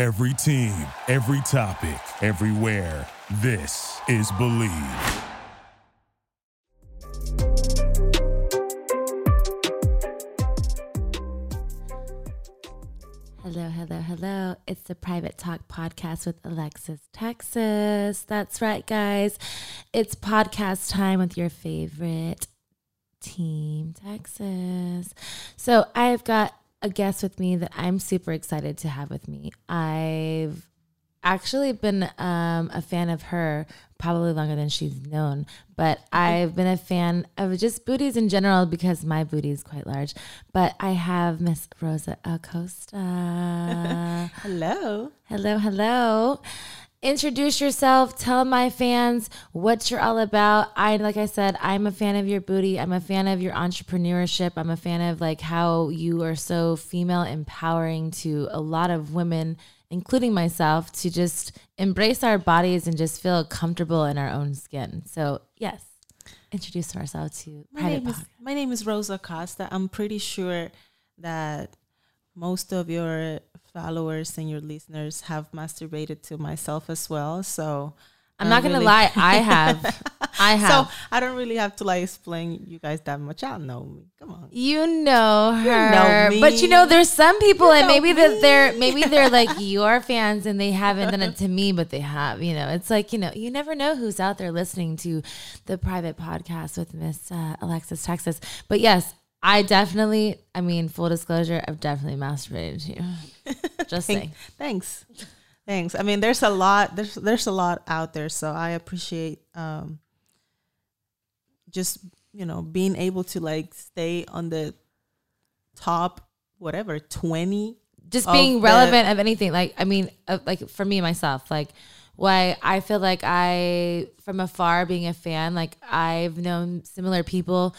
Every team, every topic, everywhere. This is Believe. Hello, hello, hello. It's the Private Talk Podcast with Alexis Texas. That's right, guys. It's podcast time with your favorite team, Texas. So I've got a guest with me that I'm super excited to have with me. I've actually been um, a fan of her probably longer than she's known, but I've been a fan of just booties in general because my booty is quite large. But I have Miss Rosa Acosta. Hello. hello, hello. Introduce yourself. Tell my fans what you're all about. I, like I said, I'm a fan of your booty. I'm a fan of your entrepreneurship. I'm a fan of like how you are so female empowering to a lot of women including myself, to just embrace our bodies and just feel comfortable in our own skin. So, yes, introduce ourselves to My name, is, my name is Rosa Acosta. I'm pretty sure that most of your followers and your listeners have masturbated to myself as well. So I'm not gonna lie, I have, I have. So I don't really have to like explain you guys that much. Y'all know me. Come on. You know her, know but you know there's some people, You and maybe that they're maybe they're like your fans, and they haven't done it to me, but they have. You know, it's like you know, you never know who's out there listening to the private podcast with Miss uh, Alexis Texas. But yes, I definitely, I mean, full disclosure, I've definitely masturbated to you. Just saying. Thanks. Thanks. I mean, there's a lot. There's there's a lot out there. So I appreciate um, just you know being able to like stay on the top whatever twenty. just of being the- relevant of anything like i mean uh, like for me myself like why i feel like i from afar being a fan like i've known similar people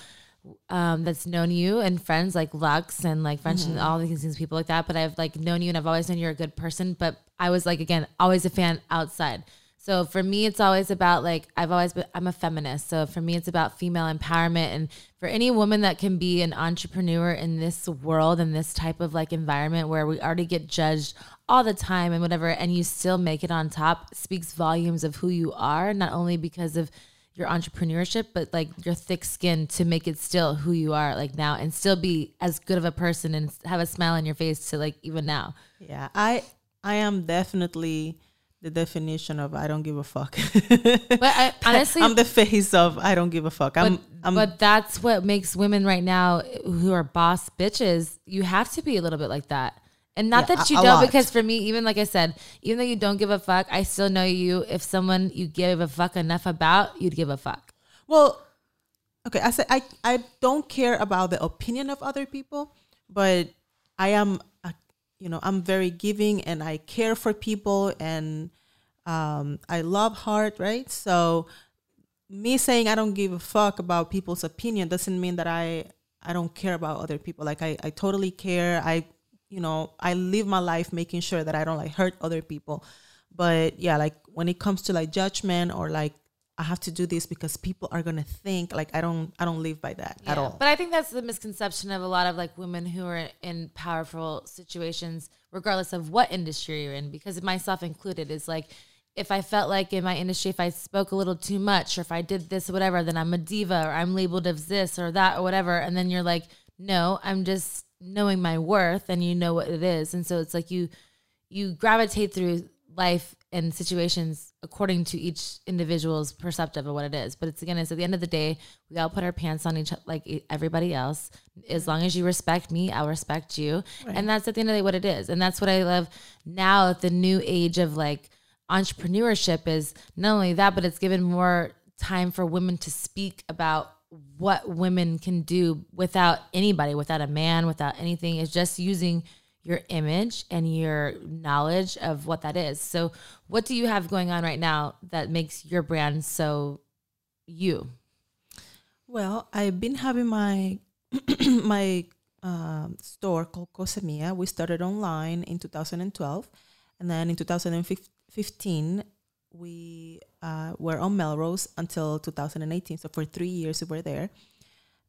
um, that's known you and friends like Lux and like French and all these things, people like that. But I've like known you and I've always known you're a good person. But I was like, again, always a fan outside. So for me, it's always about like, I've always been, I'm a feminist. So for me, it's about female empowerment. And for any woman that can be an entrepreneur in this world and this type of like environment where we already get judged all the time and whatever, and you still make it on top speaks volumes of who you are, not only because of your entrepreneurship, but like your thick skin to make it still who you are like now and still be as good of a person and have a smile on your face to like even now. Yeah, I I am definitely the definition of I don't give a fuck. But I honestly, I'm the face of I don't give a fuck. I'm but, I'm but that's what makes women right now who are boss bitches, you have to be a little bit like that. And not Yeah, that a- you a don't, lot. because for me, even like I said, even though you don't give a fuck, I still know you. If someone you give a fuck enough about, you'd give a fuck. Well, okay, I said I I don't care about the opinion of other people, but I am a, you know, I'm very giving and I care for people and um I love heart, right? So me saying I don't give a fuck about people's opinion doesn't mean that I I don't care about other people. Like I I totally care. I you know, I live my life making sure that I don't like hurt other people. But yeah, like when it comes to like judgment or like I have to do this because people are gonna think like I don't I don't live by that at all. But I think that's the misconception of a lot of like women who are in powerful situations, regardless of what industry you're in, because myself included, is like if I felt like in my industry, if I spoke a little too much or if I did this or whatever, then I'm a diva or I'm labeled as this or that or whatever. And then you're like, no, I'm just knowing my worth and you know what it is. And so it's like you you gravitate through life and situations according to each individual's perceptive of what it is. But it's again, it's at the end of the day, we all put our pants on each like everybody else. As long as you respect me, I'll respect you, and that's at the end of the day what it is. And that's what I love now at the new age of like entrepreneurship is not only that, but it's given more time for women to speak about what women can do without anybody, without a man, without anything. It's just using your image and your knowledge of what that is. So, what do you have going on right now that makes your brand so you? Well, I've been having my my um, store called Cosemia. We started online in 2012, and then in 2015 we uh, were on Melrose until 2018. So for three years we were there.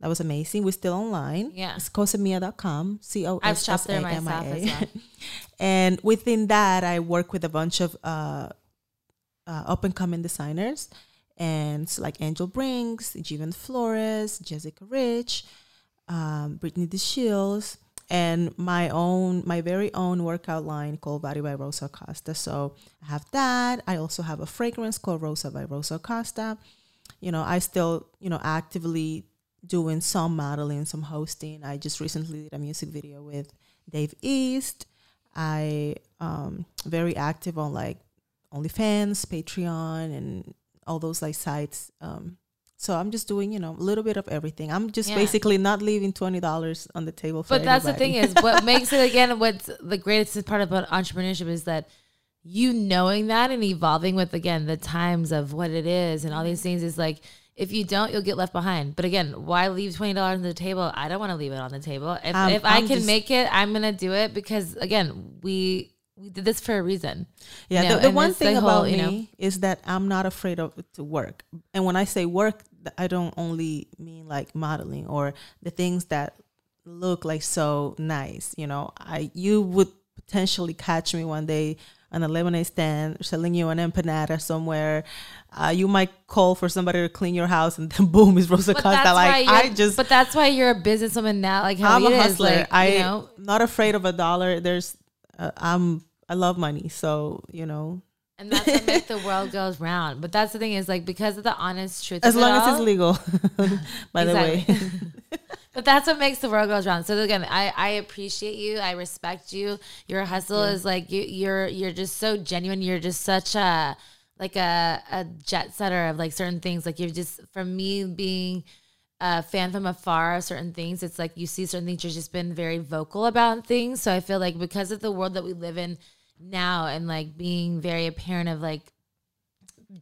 That was amazing. We're still online. Yeah. It's cosamia.com. C O I've shopped there myself as well. And within that, I work with a bunch of uh, uh, up and coming designers, and like Angel Brinks, Jivan Flores, Jessica Rich, um, Brittany DeShields, and my own, my very own workout line called Body by Rosa Acosta. So I have that. I also have a fragrance called Rosa by Rosa Acosta. You know, I still, you know, actively doing some modeling, some hosting. I just recently did a music video with Dave East. I um very active on like OnlyFans, Patreon, and all those like sites. Um, so I'm just doing, you know, a little bit of everything. I'm just Yeah. basically not leaving twenty dollars on the table. For But that's the thing is what makes it again what's the greatest part about entrepreneurship is that you knowing that and evolving with again the times of what it is and all these things is like if you don't you'll get left behind but again why leave $20 on the table i don't want to leave it on the table if, Um, if i I'm can just- make it i'm gonna do it because again we we did this for a reason Yeah, you know, the, the one thing the about whole, me you know- is that I'm not afraid of to work. And when I say work, I don't only mean like modeling or the things that look like so nice. You know, I you would potentially catch me one day on a lemonade stand selling you an empanada somewhere. Uh, you might call for somebody to clean your house, and then boom, is Rosa but Costa. Like I just, but that's why you're a businesswoman now like how I'm a is, hustler. like, I you know not afraid of a dollar. There's, uh, I'm, I love money, so you know, and that's what makes the world goes round. But that's the thing is like because of the honest truth. as long as it's legal. By the way, but that's what makes the world goes round. So again, I, I appreciate you. I respect you. Your hustle is like you you're you're just so genuine. You're just such a like a, a jet setter of like certain things. Like you're just for me being a fan from afar of certain things, it's like you see certain things, you've just been very vocal about things. So I feel like because of the world that we live in now and like being very apparent of like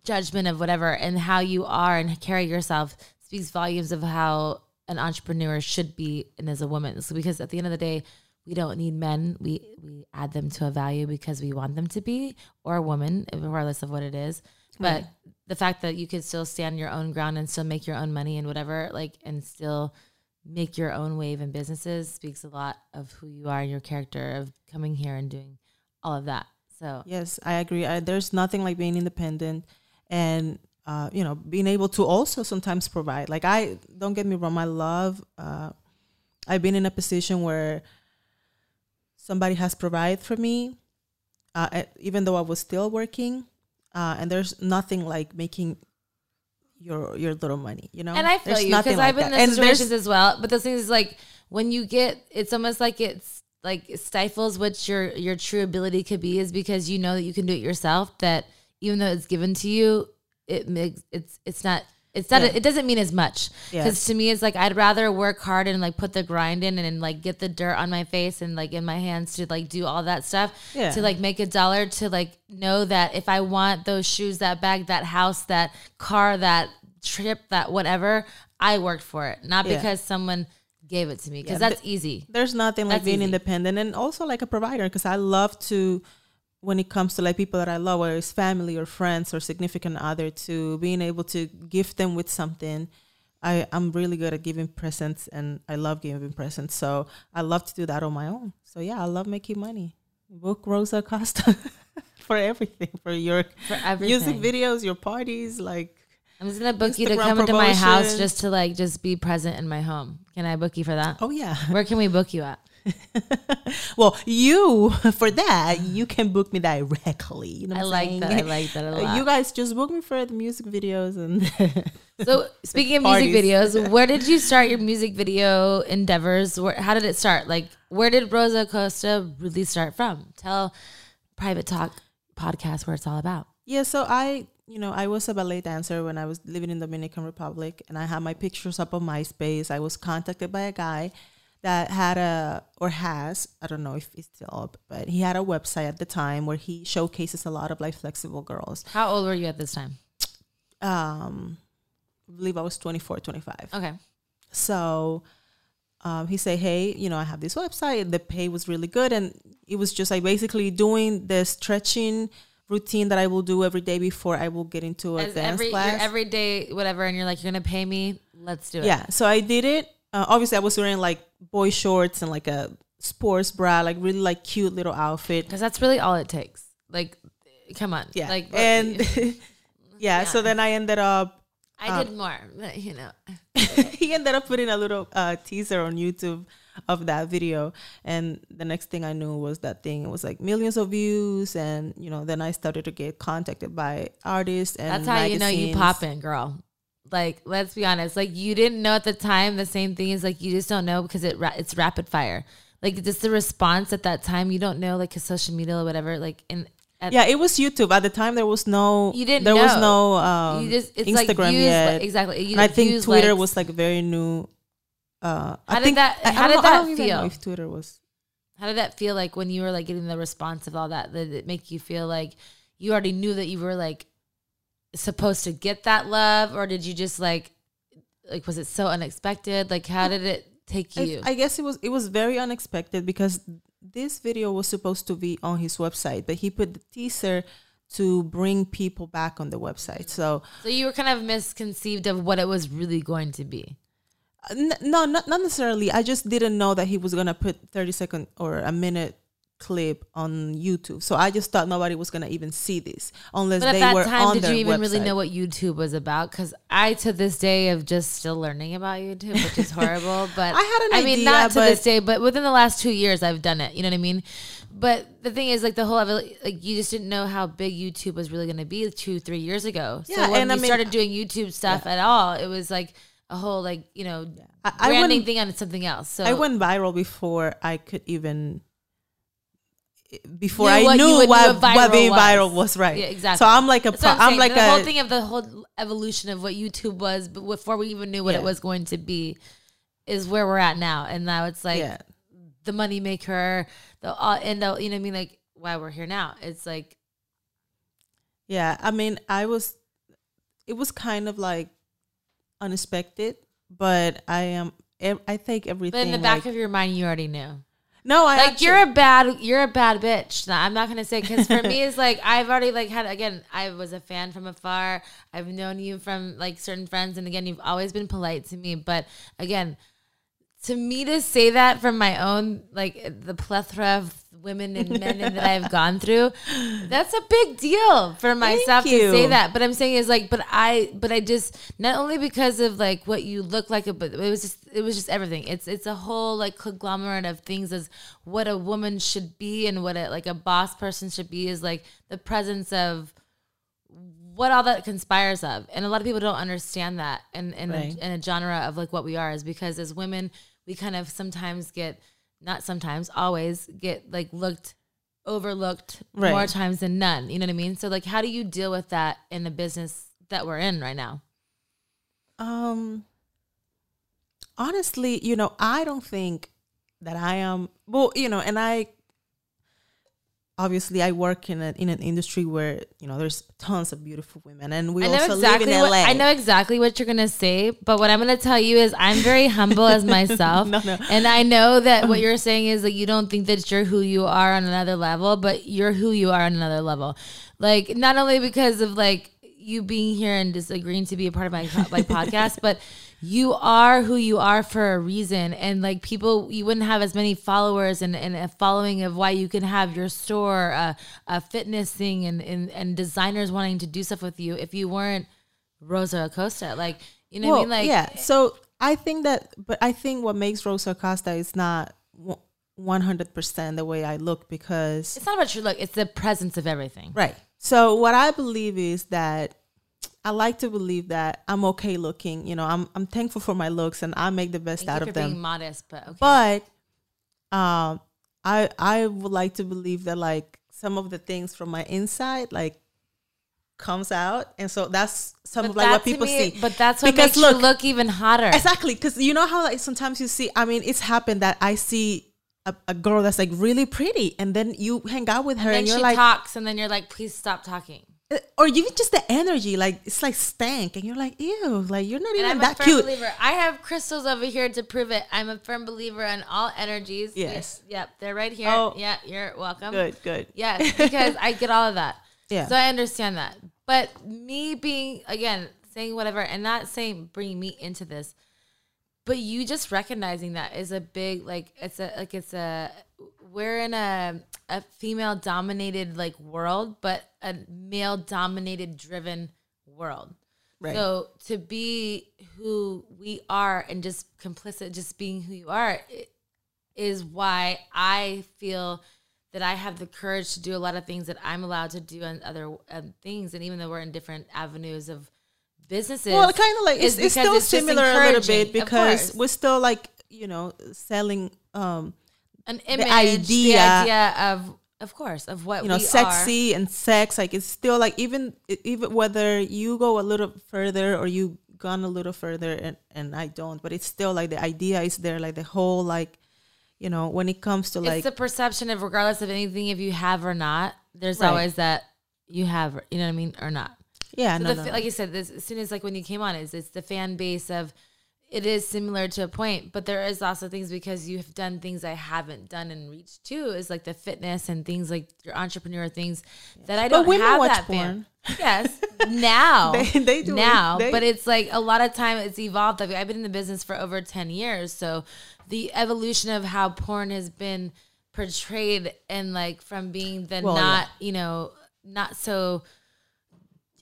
judgment of whatever and how you are and carry yourself speaks volumes of how an entrepreneur should be and as a woman. So because at the end of the day, we don't need men. We we add them to a value because we want them to be or a woman, regardless of what it is. But the fact that you could still stand your own ground and still make your own money and whatever, like and still make your own wave in businesses speaks a lot of who you are and your character of coming here and doing all of that. So Yes, I agree. I, there's nothing like being independent and uh, you know being able to also sometimes provide. Like I don't get me wrong, I love. Uh, I've been in a position where somebody has provided for me, uh, even though I was still working. Uh, and there's nothing like making your your little money, you know. And I feel There's you because like I've been in those situations as well. But the thing is, like, when you get, it's almost like it's like stifles what your your true ability could be, is because you know that you can do it yourself. That even though it's given to you, it makes it's it's not. It's not. Yeah. It doesn't mean as much Yeah. because to me, it's like I'd rather work hard and like put the grind in and, and like get the dirt on my face and like in my hands to like do all that stuff Yeah. to like make a dollar to like know that if I want those shoes, that bag, that house, that car, that trip, that whatever, I worked for it, not because someone gave it to me because Yeah, that's easy. there's nothing like That's being easy. independent and also like a provider because I love to when it comes to like people that I love, whether it's family or friends or significant other, to being able to gift them with something. I, I'm really good at giving presents and I love giving presents. So I love to do that on my own. So yeah, I love making money. Book Rosa Acosta for everything, for your For everything. music videos, your parties, like I'm just gonna book you to Instagram come into my house just to like just be present in my home. Can I book you for that? oh yeah. Where can we book you at? Well, you for that you can book me directly. You know I like saying? that. I like that a lot. You guys just book me for the music videos and So speaking of Parties. music videos, where did you start your music video endeavors? Where, how did it start? Like, where did Rosa Acosta really start from? Tell Private Talk podcast where it's all about. yeah. So I, you know, I was a ballet dancer when I was living in Dominican Republic, and I had my pictures up on MySpace. I was contacted by a guy that had a or has I don't know if it's still up, but he had a website at the time where he showcases a lot of like flexible girls. How old were you at this time? Um, I believe I was 24, 25. Okay. So um, he said, "Hey, you know, I have this website. The pay was really good, and it was just like basically doing the stretching routine that I will do every day before I will get into a As dance every class. every day, whatever, and you're like, you're gonna pay me. Let's do it. yeah, so I did it, uh, obviously I was wearing like boy shorts and like a sports bra, like really like cute little outfit. Because that's really all it takes. Like, come on. Yeah, Like, and yeah, Yeah. so then I ended up I did more, but you know. he ended up putting a little uh, teaser on YouTube of that video, and the next thing I knew was that thing. It was like millions of views, and you know, then I started to get contacted by artists and That's how you know you magazines. popping, girl. Like, let's be honest. Like, you didn't know at the time. The same thing is like you just don't know because it ra- it's rapid fire. Like, just the response at that time, you don't know. Like, 'cause social media or whatever. Like, in at, Yeah, it was YouTube at the time. There was no. You didn't There was no um, you just it's Instagram like views, yet. like, exactly. You and I think Twitter was like very new. Uh, I How did think, that- I- I how don't did know- I that don't even know feel? if Twitter was. How did that feel like when you were like getting the response of all that? Did it make you feel like you already knew that you were like supposed to get that love, or did you just like like was it so unexpected? Like how did it take I, you? I guess it was it was very unexpected because this video was supposed to be on his website, but he put the teaser to bring people back on the website. So so you were kind of misconceived of what it was really going to be. N- no, not not necessarily. I just didn't know that he was gonna put thirty second or a minute clip on YouTube. So I just thought nobody was gonna even see this unless But at they that were time, on did their you even website. really know what YouTube was about? Because I, to this day, am just still learning about YouTube, which is horrible. But I had an I mean, not to this day, but within the last two years, I've done it. You know what I mean? But the thing is, like the whole like you just didn't know how big YouTube was really going to be two, three years ago. Yeah, so when and we I mean- started doing YouTube stuff at all, it was like a whole like you know I- I branding wouldn't- thing on something else. So I went viral before I could even before Knew I what you knew what, what, what viral being was. viral was right. Yeah, exactly. So I'm like a pro- I'm, I'm, like the a whole thing of the whole evolution of what YouTube was, but before we even knew what Yeah. it was going to be, is where we're at now. And now it's like yeah. the money maker, the all end all. You know what I mean? Like why we're here now. It's like Yeah, I mean, I was it was kind of like unexpected, but I am I take everything but in the back like- of your mind, you already knew. No, I Like actually- you're a bad, you're a bad bitch. Nah, I'm not gonna say because for me, it's like I've already like had again. I was a fan from afar. I've known you from like certain friends, and again, you've always been polite to me. But again, to me to say that from my own like the plethora of women and men that I've gone through, that's a big deal for myself to say that. But I'm saying is like, but I, but I just not only because of like what you look like, but it was just it was just everything. It's it's a whole like conglomerate of things as what a woman should be and what a like a boss person should be is like the presence of what all that conspires of and a lot of people don't understand that in in, Right. a, in a genre of like what we are is because as women we kind of sometimes get not sometimes always get like looked overlooked more times than none. You know what i mean? So like how do you deal with that in the business that we're in right now? Um, honestly, you know, I don't think that I am. Well, you know, and I obviously I work in a, in an industry where you know there's tons of beautiful women, and we I know also exactly live in what LA. I know exactly what you're gonna say, but what I'm gonna tell you is I'm very humble as myself, No, no. and I know that what you're saying is that you don't think that you're who you are on another level, but you're who you are on another level. Like not only because of like you being here and just agreeing to be a part of my like podcast, but you are who you are for a reason. And like people, you wouldn't have as many followers and, and a following of why you can have your store, uh, a fitness thing, and, and and designers wanting to do stuff with you if you weren't Rosa Acosta. Like you know what I mean? Like yeah. So I think that, but I think what makes Rosa Acosta is not one hundred percent the way I look because it's not about your look; it's the presence of everything. Right. So what I believe is that I like to believe that I'm okay looking. You know, I'm I'm thankful for my looks and I make the best Thank out of them. modest, but okay. But um I I would like to believe that like some of the things from my inside like comes out and so that's some But of like what people me- see. But that's what Because makes you look- look even hotter. Exactly, because you know how like sometimes you see. I mean, it's happened that I see a, a girl that's like really pretty, and then you hang out with her, and and, then you're she like, talks, and then you're like, "Please stop talking." Or even just the energy, like it's like stank, and you're like, ew, like you're not And even I'm a that firm cute. believer. I have crystals over here to prove it. I'm a firm believer in all energies. Yes. Yep, they're right here. Oh. yeah, you're welcome. Good, good. Yes, because I get all of that. Yeah. So I understand that. But me being again saying whatever and not saying bringing me into this, but you just recognizing that is a big like it's a like it's a we're in a a female dominated like world, but a male dominated driven world. Right. So to be who we are and just complicit, just being who you are, is why I feel that I have the courage to do a lot of things that I'm allowed to do and other um, things. And even though we're in different avenues of businesses, well, kind of like it's, it's still it's similar a little bit because we're still like you know selling um an image, idea- the idea of, of course, of what you know we are. sexy and sex like it's still like even even whether you go a little further or you gone a little further and and I don't but it's still like the idea is there like the whole like you know when it comes to like it's the perception of regardless of anything if you have or not. There's Right. always that you have, you know what I mean, or not. Yeah So no, the, no, like you said, this, as soon as like when you came on, is it's the fan base of it is similar to a point, but there is also things because you have done things I haven't done and reached too. Is like the fitness and things like your entrepreneur things that I don't women have watch that fan. Yes, now They- they do it. now, They- but it's like a lot of time it's evolved. I've, been in the business for over ten years, so the evolution of how porn has been portrayed and like from being the Well, yeah. not you know not so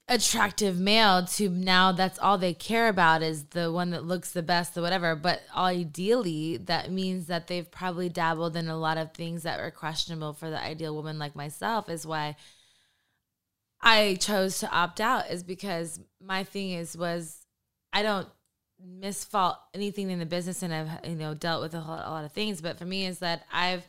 attractive male to now that's all they care about is the one that looks the best or whatever. But ideally that means that they've probably dabbled in a lot of things that were questionable for the ideal woman like myself is why i chose to opt out is because my thing is was i don't misfault anything in the business and i've you know dealt with a, whole, a lot of things. But for me is that i've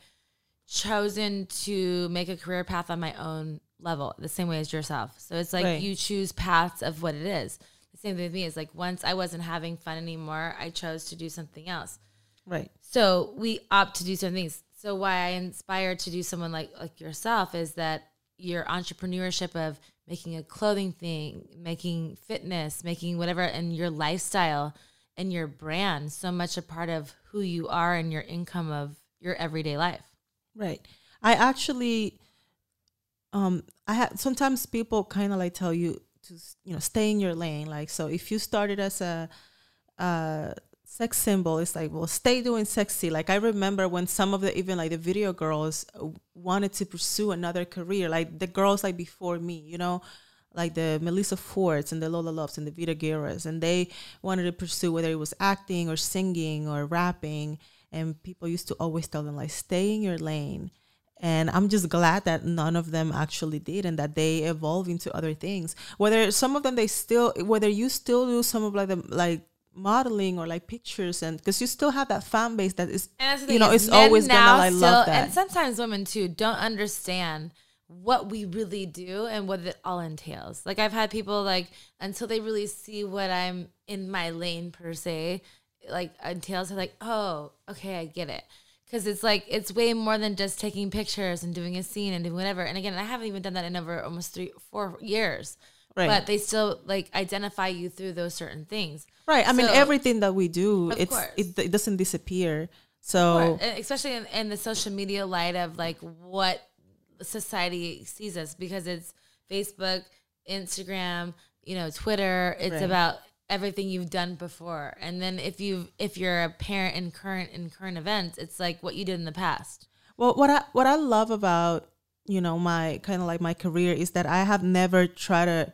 chosen to make a career path on my own level, the same way as yourself. So it's like Right. you choose paths of what it is. The same thing with me is like once I wasn't having fun anymore, I chose to do something else. right So we opt to do some things. So why I inspire to do someone like like yourself is that your entrepreneurship of making a clothing thing, making fitness, making whatever, and your lifestyle and your brand so much a part of who you are and your income of your everyday life. Right. I actually, um, I had sometimes people kind of like tell you to, you know, stay in your lane. Like, so if you started as a, uh, sex symbol, it's like, well, stay doing sexy. Like, I remember when some of the, even like the video girls wanted to pursue another career, like the girls like before me, you know, like the Melissa Fords and the Lola Loves and the Vida Guerras, and they wanted to pursue whether it was acting or singing or rapping. And people used to always tell them like, stay in your lane. And I'm just glad that none of them actually did, and that they evolve into other things. Whether some of them they still, whether you still do some of like the like modeling or like pictures, and because you still have that fan base that is, And you know, it's always gonna like love that. And sometimes women too don't understand what we really do and what it all entails. Like I've had people like until they really see what I'm in my lane per se, like entails, they're like, oh, okay, I get it. Because it's like it's way more than just taking pictures and doing a scene and doing whatever. And again, I haven't even done that in over almost three, four years. Right. But they still like identify you through those certain things. right. I mean, everything that we do, it's it, it doesn't disappear. So especially in, in the social media light of like what society sees us because it's Facebook, Instagram, you know, Twitter. It's Right. about everything you've done before, and then if you if you're a parent in current in current events, it's like what you did in the past. Well, what I what I love about you know my kind of like my career is that I have never tried to.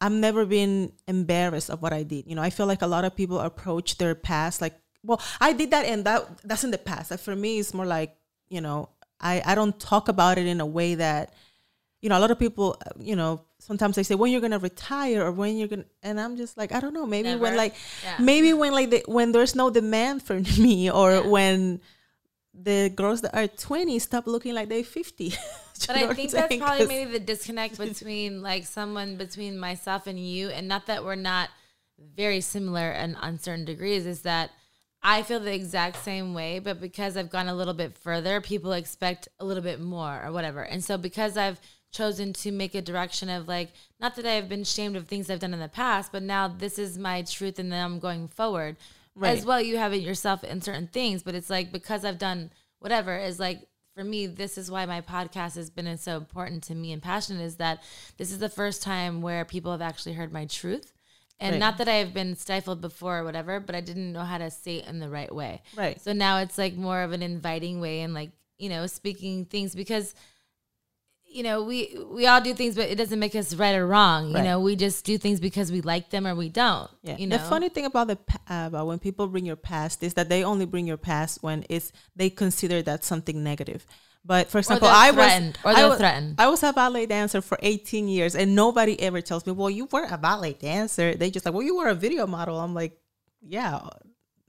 I've never been embarrassed of what I did. You know, I feel like a lot of people approach their past like, well, I did that and that that's in the past. Like for me, it's more like you know, I I don't talk about it in a way that, you know, a lot of people, uh, you know, sometimes they say when you're gonna retire or when you're gonna, and I'm just like, I don't know, maybe when like, Yeah. maybe when like the, when there's no demand for me or Yeah. when the girls that are 20 stop looking like they're 50 But I think that's probably maybe the disconnect between like someone between myself and you, and not that we're not very similar and on certain degrees, is that I feel the exact same way, but because I've gone a little bit further, people expect a little bit more or whatever. And so because I've chosen to make a direction of like, not that I've been shamed of things I've done in the past, but now this is my truth and then I'm going forward. Right. As well, you have it yourself in certain things, but it's like because I've done whatever is like for me, this is why my podcast has been so important to me and passionate is that this is the first time where people have actually heard my truth And Right. not that I've been stifled before or whatever, but I didn't know how to say it in the right way. Right. So now it's like more of an inviting way and like, you know, speaking things because you know, we we all do things but it doesn't make us right or wrong. You know, we just do things because we like them or we don't. Yeah. You know. The funny thing about the uh, about when people bring your past is that they only bring your past when it's they consider that something negative. But for example, I was or I was, threatened. I was a ballet dancer for 18 years, and nobody ever tells me, "Well, you were a ballet dancer." They just like, "Well, you were a video model." I'm like, "Yeah,"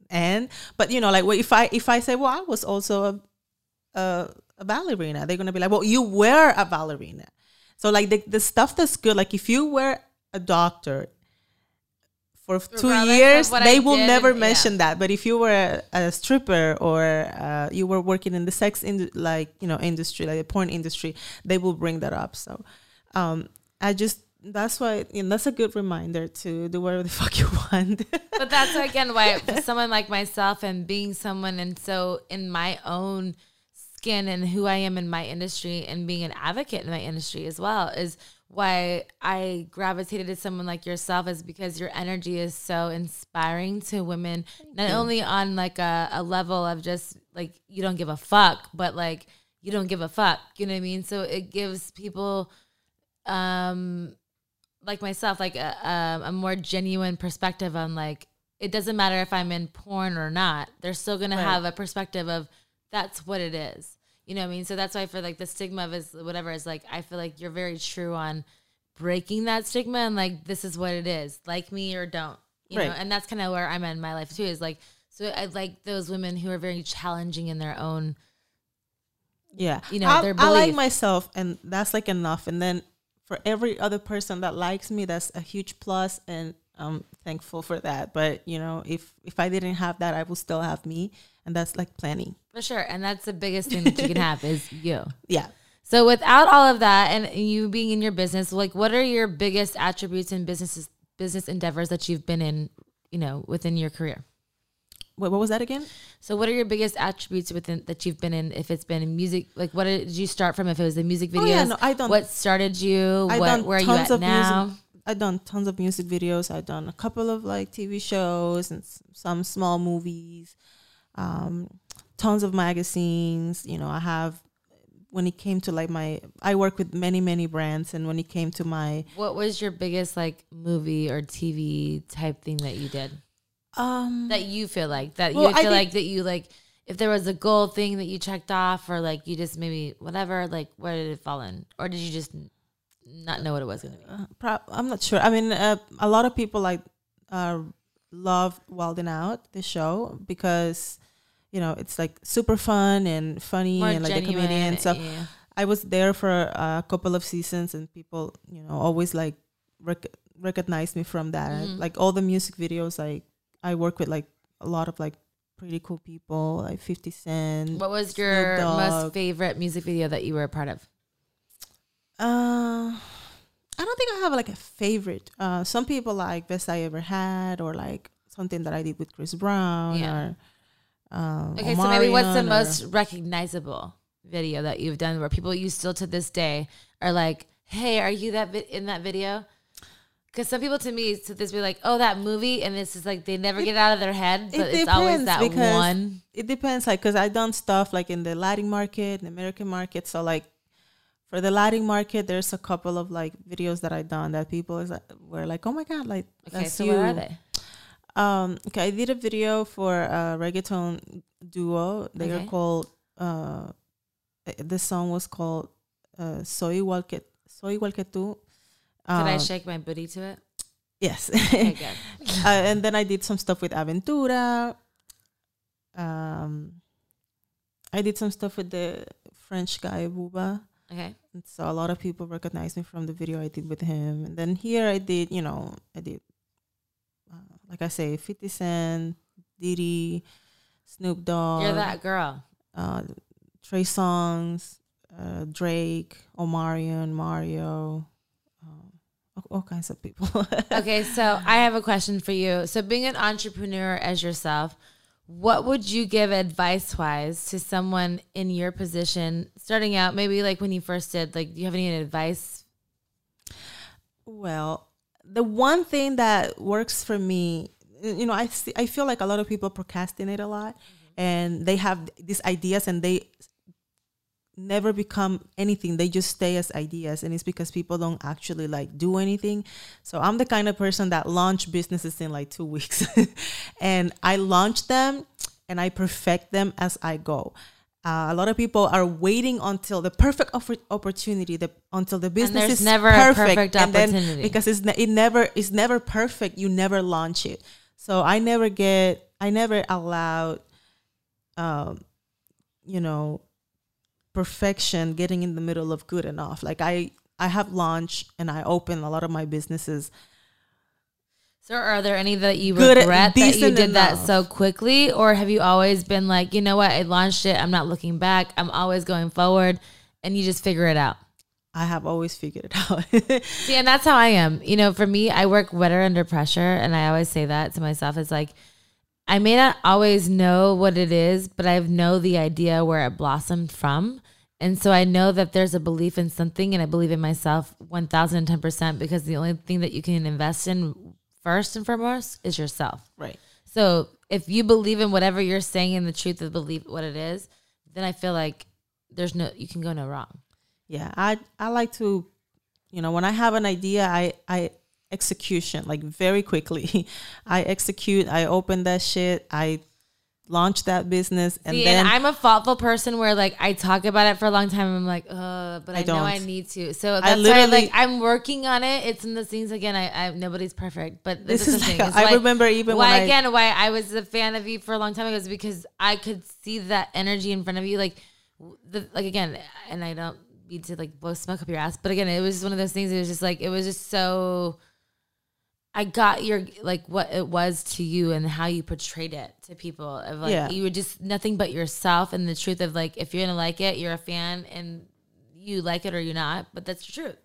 and but you know, like, well, if I if I say, "Well, I was also a a, a ballerina," they're gonna be like, "Well, you were a ballerina." So like the the stuff that's good, like if you were a doctor for two Regardless years, they I will did, never yeah. mention that. But if you were a, a stripper or uh, you were working in the sex in like you know industry, like the porn industry, they will bring that up. So um, I just that's why you know, that's a good reminder to do whatever the fuck you want. but that's again why someone like myself and being someone and so in my own skin and who I am in my industry and being an advocate in my industry as well is why I gravitated to someone like yourself is because your energy is so inspiring to women, not only on like a, a level of just like you don't give a fuck, but like you don't give a fuck. You know what I mean? So it gives people um like myself like a, a, a more genuine perspective on like it doesn't matter if i'm in porn or not they're still gonna Right. have a perspective of that's what it is. You know what i mean? So that's why for like the stigma of is whatever is like i feel like you're very true on breaking that stigma and like this is what it is like me or don't you know? And that's kind of where i'm at in my life too is like so i like those women who are very challenging in their own yeah, You know, I, their I like myself, and that's like enough. And then for every other person that likes me, that's a huge plus, and I'm thankful for that. But you know, if if I didn't have that, I would still have me, and that's like planning for sure and that's the biggest thing that you can have is you Yeah. So without all of that and you being in your business, like what are your biggest attributes and businesses business endeavors that you've been in, you know, within your career? Wait, what was that again? So what are your biggest attributes within that you've been in if it's been in music like what did you start from if it was the music videos? Oh, yeah, no, I done- what started you? I what where are you at now? music. I done tons of music videos. I've done a couple of like TV shows and s- some small movies. Um, tons of magazines. You know, I have. When it came to like my, I work with many many brands, and when it came to my, What was your biggest like movie or TV type thing that you did? um, That you feel like that Well, you feel like that you like if there was a goal thing that you checked off or like you just maybe whatever like where did it fall in or did you just not know what it was going to be? uh, pro- I'm not sure. I mean, uh, a lot of people like uh, love Wild 'N Out the show because you know it's like super fun and funny More and like the genuine, comedian. So yeah. I was there for a couple of seasons, and people, you know, always like rec- recognize me from that. Mhm. Like all the music videos, like I work with like a lot of like pretty cool people, like Fifty Cent. What was your most favorite music video that you were a part of? Uh, I don't think I have like a favorite. Uh, some people like best I ever had, or like something that I did with Chris Brown, Yeah. or um, Okay, so maybe what's the most recognizable video that you've done where people you still to this day are like, "Hey, are you that vi- in that video?" Because some people to me to this be like, "Oh, that movie," and it's just like they never get out of their head, it but it's always that one. it depends like because i done stuff like in the latin market the american market so like for the latin market there's a couple of like videos that i done that people is were like oh my god like Okay, that's so you where are they? um okay i did a video for a reggaeton duo they Okay. are called uh the song was called uh soy igual que soy igual que tú Could I Um, shake my booty to it? yes Okay, uh, and then I did some stuff with Aventura. Um, I did some stuff with the French guy Booba. Okay. And so a lot of people recognize me from the video I did with him. And then here I did, you know, I did, uh, like I say, 50 Cent, Diddy, Snoop Dogg, You're that girl. uh, Trey Songz, uh, Drake, Omarion, Mario, um, all, all kinds of people. Okay, so I have a question for you. So, being an entrepreneur as yourself, what would you give advice wise to someone in your position starting out? Maybe like when you first did, like, do you have any advice? Well, the one thing that works for me, you know, I see, I feel like a lot of people procrastinate a lot, mm-hmm. and they have these ideas and they never become anything. They just stay as ideas and it's because people don't actually like do anything. So i'm the kind of person that launch businesses in like two weeks. And i launch them and i perfect them as i go. Uh, a lot of people are waiting until the perfect opportunity the, until the business is never a perfect, perfect and then because it's ne- it never it's never perfect you never launch it. So i never get i never allowed um you know perfection getting in the middle of good enough like i i have launched and i open a lot of my businesses. So are there any that you Good- regret that you did that so quickly? Or have you always been like, you know what, I launched it, I'm not looking back, I'm always going forward. And you just figure it out? i have always figured it out. See, and that's how I am. You know, for me, I work better under pressure, and I always say that to myself. It's like I may not always know what it is, but I know the idea where it blossomed from. And so I know that there's a belief in something, and I believe in myself 1010% because the only thing that you can invest in first and foremost is yourself. right So if you believe in whatever you're saying and the truth of believe what it is, then I feel like there's no, you can go no wrong. yeah i i like to you know when i have an idea i i execution like very quickly i execute i open that shit i launch that business and See, then and I'm a thoughtful person where like I talk about it for a long time. And I'm like, uh, but I, I know I need to. So that's why literally- like I'm working on it. It's in the things again. I, I nobody's perfect, but This is the thing. like- It's I why- remember even why when I- again why I was a fan of you for a long time ago is because I could see that energy in front of you, like the like again, and I don't need to like blow smoke up your ass, but again, it was just one of those things. It was just like it was just so. I got your like what it was to you and how you portrayed it to people of like Yeah. you were just nothing but yourself and the truth of like if you're gonna like it, you're a fan and you like it or you're not, but that's the truth.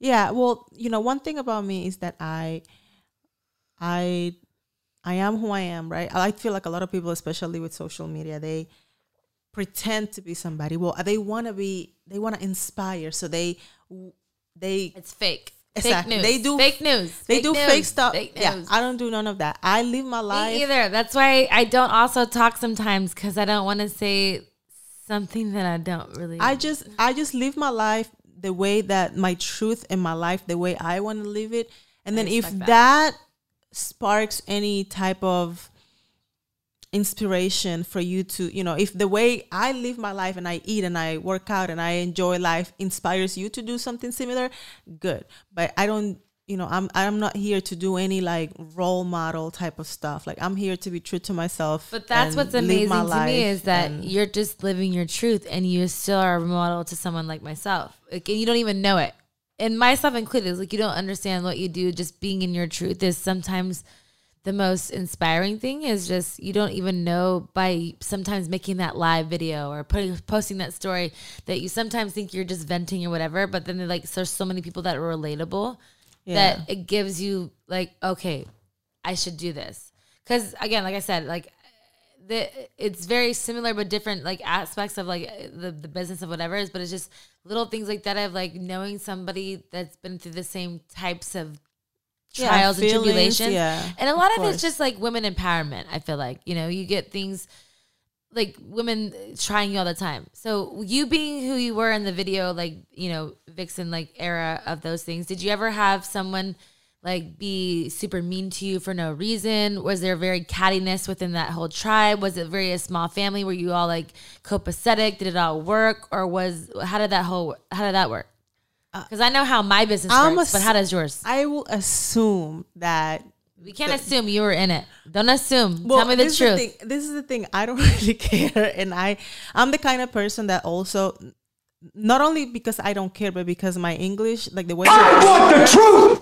Yeah, well, you know, one thing about me is that I I I am who I am, right? I feel like a lot of people, especially with social media, they pretend to be somebody. Well, they want to be they want to inspire, so they they It's fake. Exactly. Fake news. They do- fake news. they Fake do news. fake stuff. Fake yeah. I don't do none of that. I live my life. Me either. That's why I don't also talk sometimes because I don't want to say something that I don't really. I just I just live my life the way that my truth in my life the way I want to live it. And then if respect that. sparks any type of inspiration for you to, you know, if the way I live my life and I eat and I work out and I enjoy life inspires you to do something similar, good. But I don't you know, I'm I'm not here to do any like role model type of stuff. Like I'm here to be true to myself. But that's what's amazing to me is that you're just living your truth and you still are a model to someone like myself. Like, and you don't even know it. And myself included, like you don't understand what you do. Just being in your truth is sometimes the most inspiring thing is just you don't even know by sometimes making that live video or putting posting that story that you sometimes think you're just venting or whatever, but then like there's so many people that are relatable Yeah. that it gives you like okay, I should do this. Cuz again, like I said, like the it's very similar but different like aspects of like the, the business of whatever it is but it's just little things like that of like knowing somebody that's been through the same types of Yeah, trials and tribulations yeah, and a lot of of, it's just like women empowerment i feel like you know you get things like women trying you all the time so you being who you were in the video like you know vixen like era of those things did you ever have someone like be super mean to you for no reason? Was there very cattiness within that whole tribe? Was it very a small family? Were you all like copacetic? Did it all work, or was how did that whole how did that work? Uh, because I know how my business I'm works, a but how does yours? I will assume that We can't assume you were in it. Don't assume. Well, Tell me the this truth. Is the thing, this is the thing. I don't really care, and I I'm the kind of person that also not only because I don't care, but because my English, like the way I want the truth.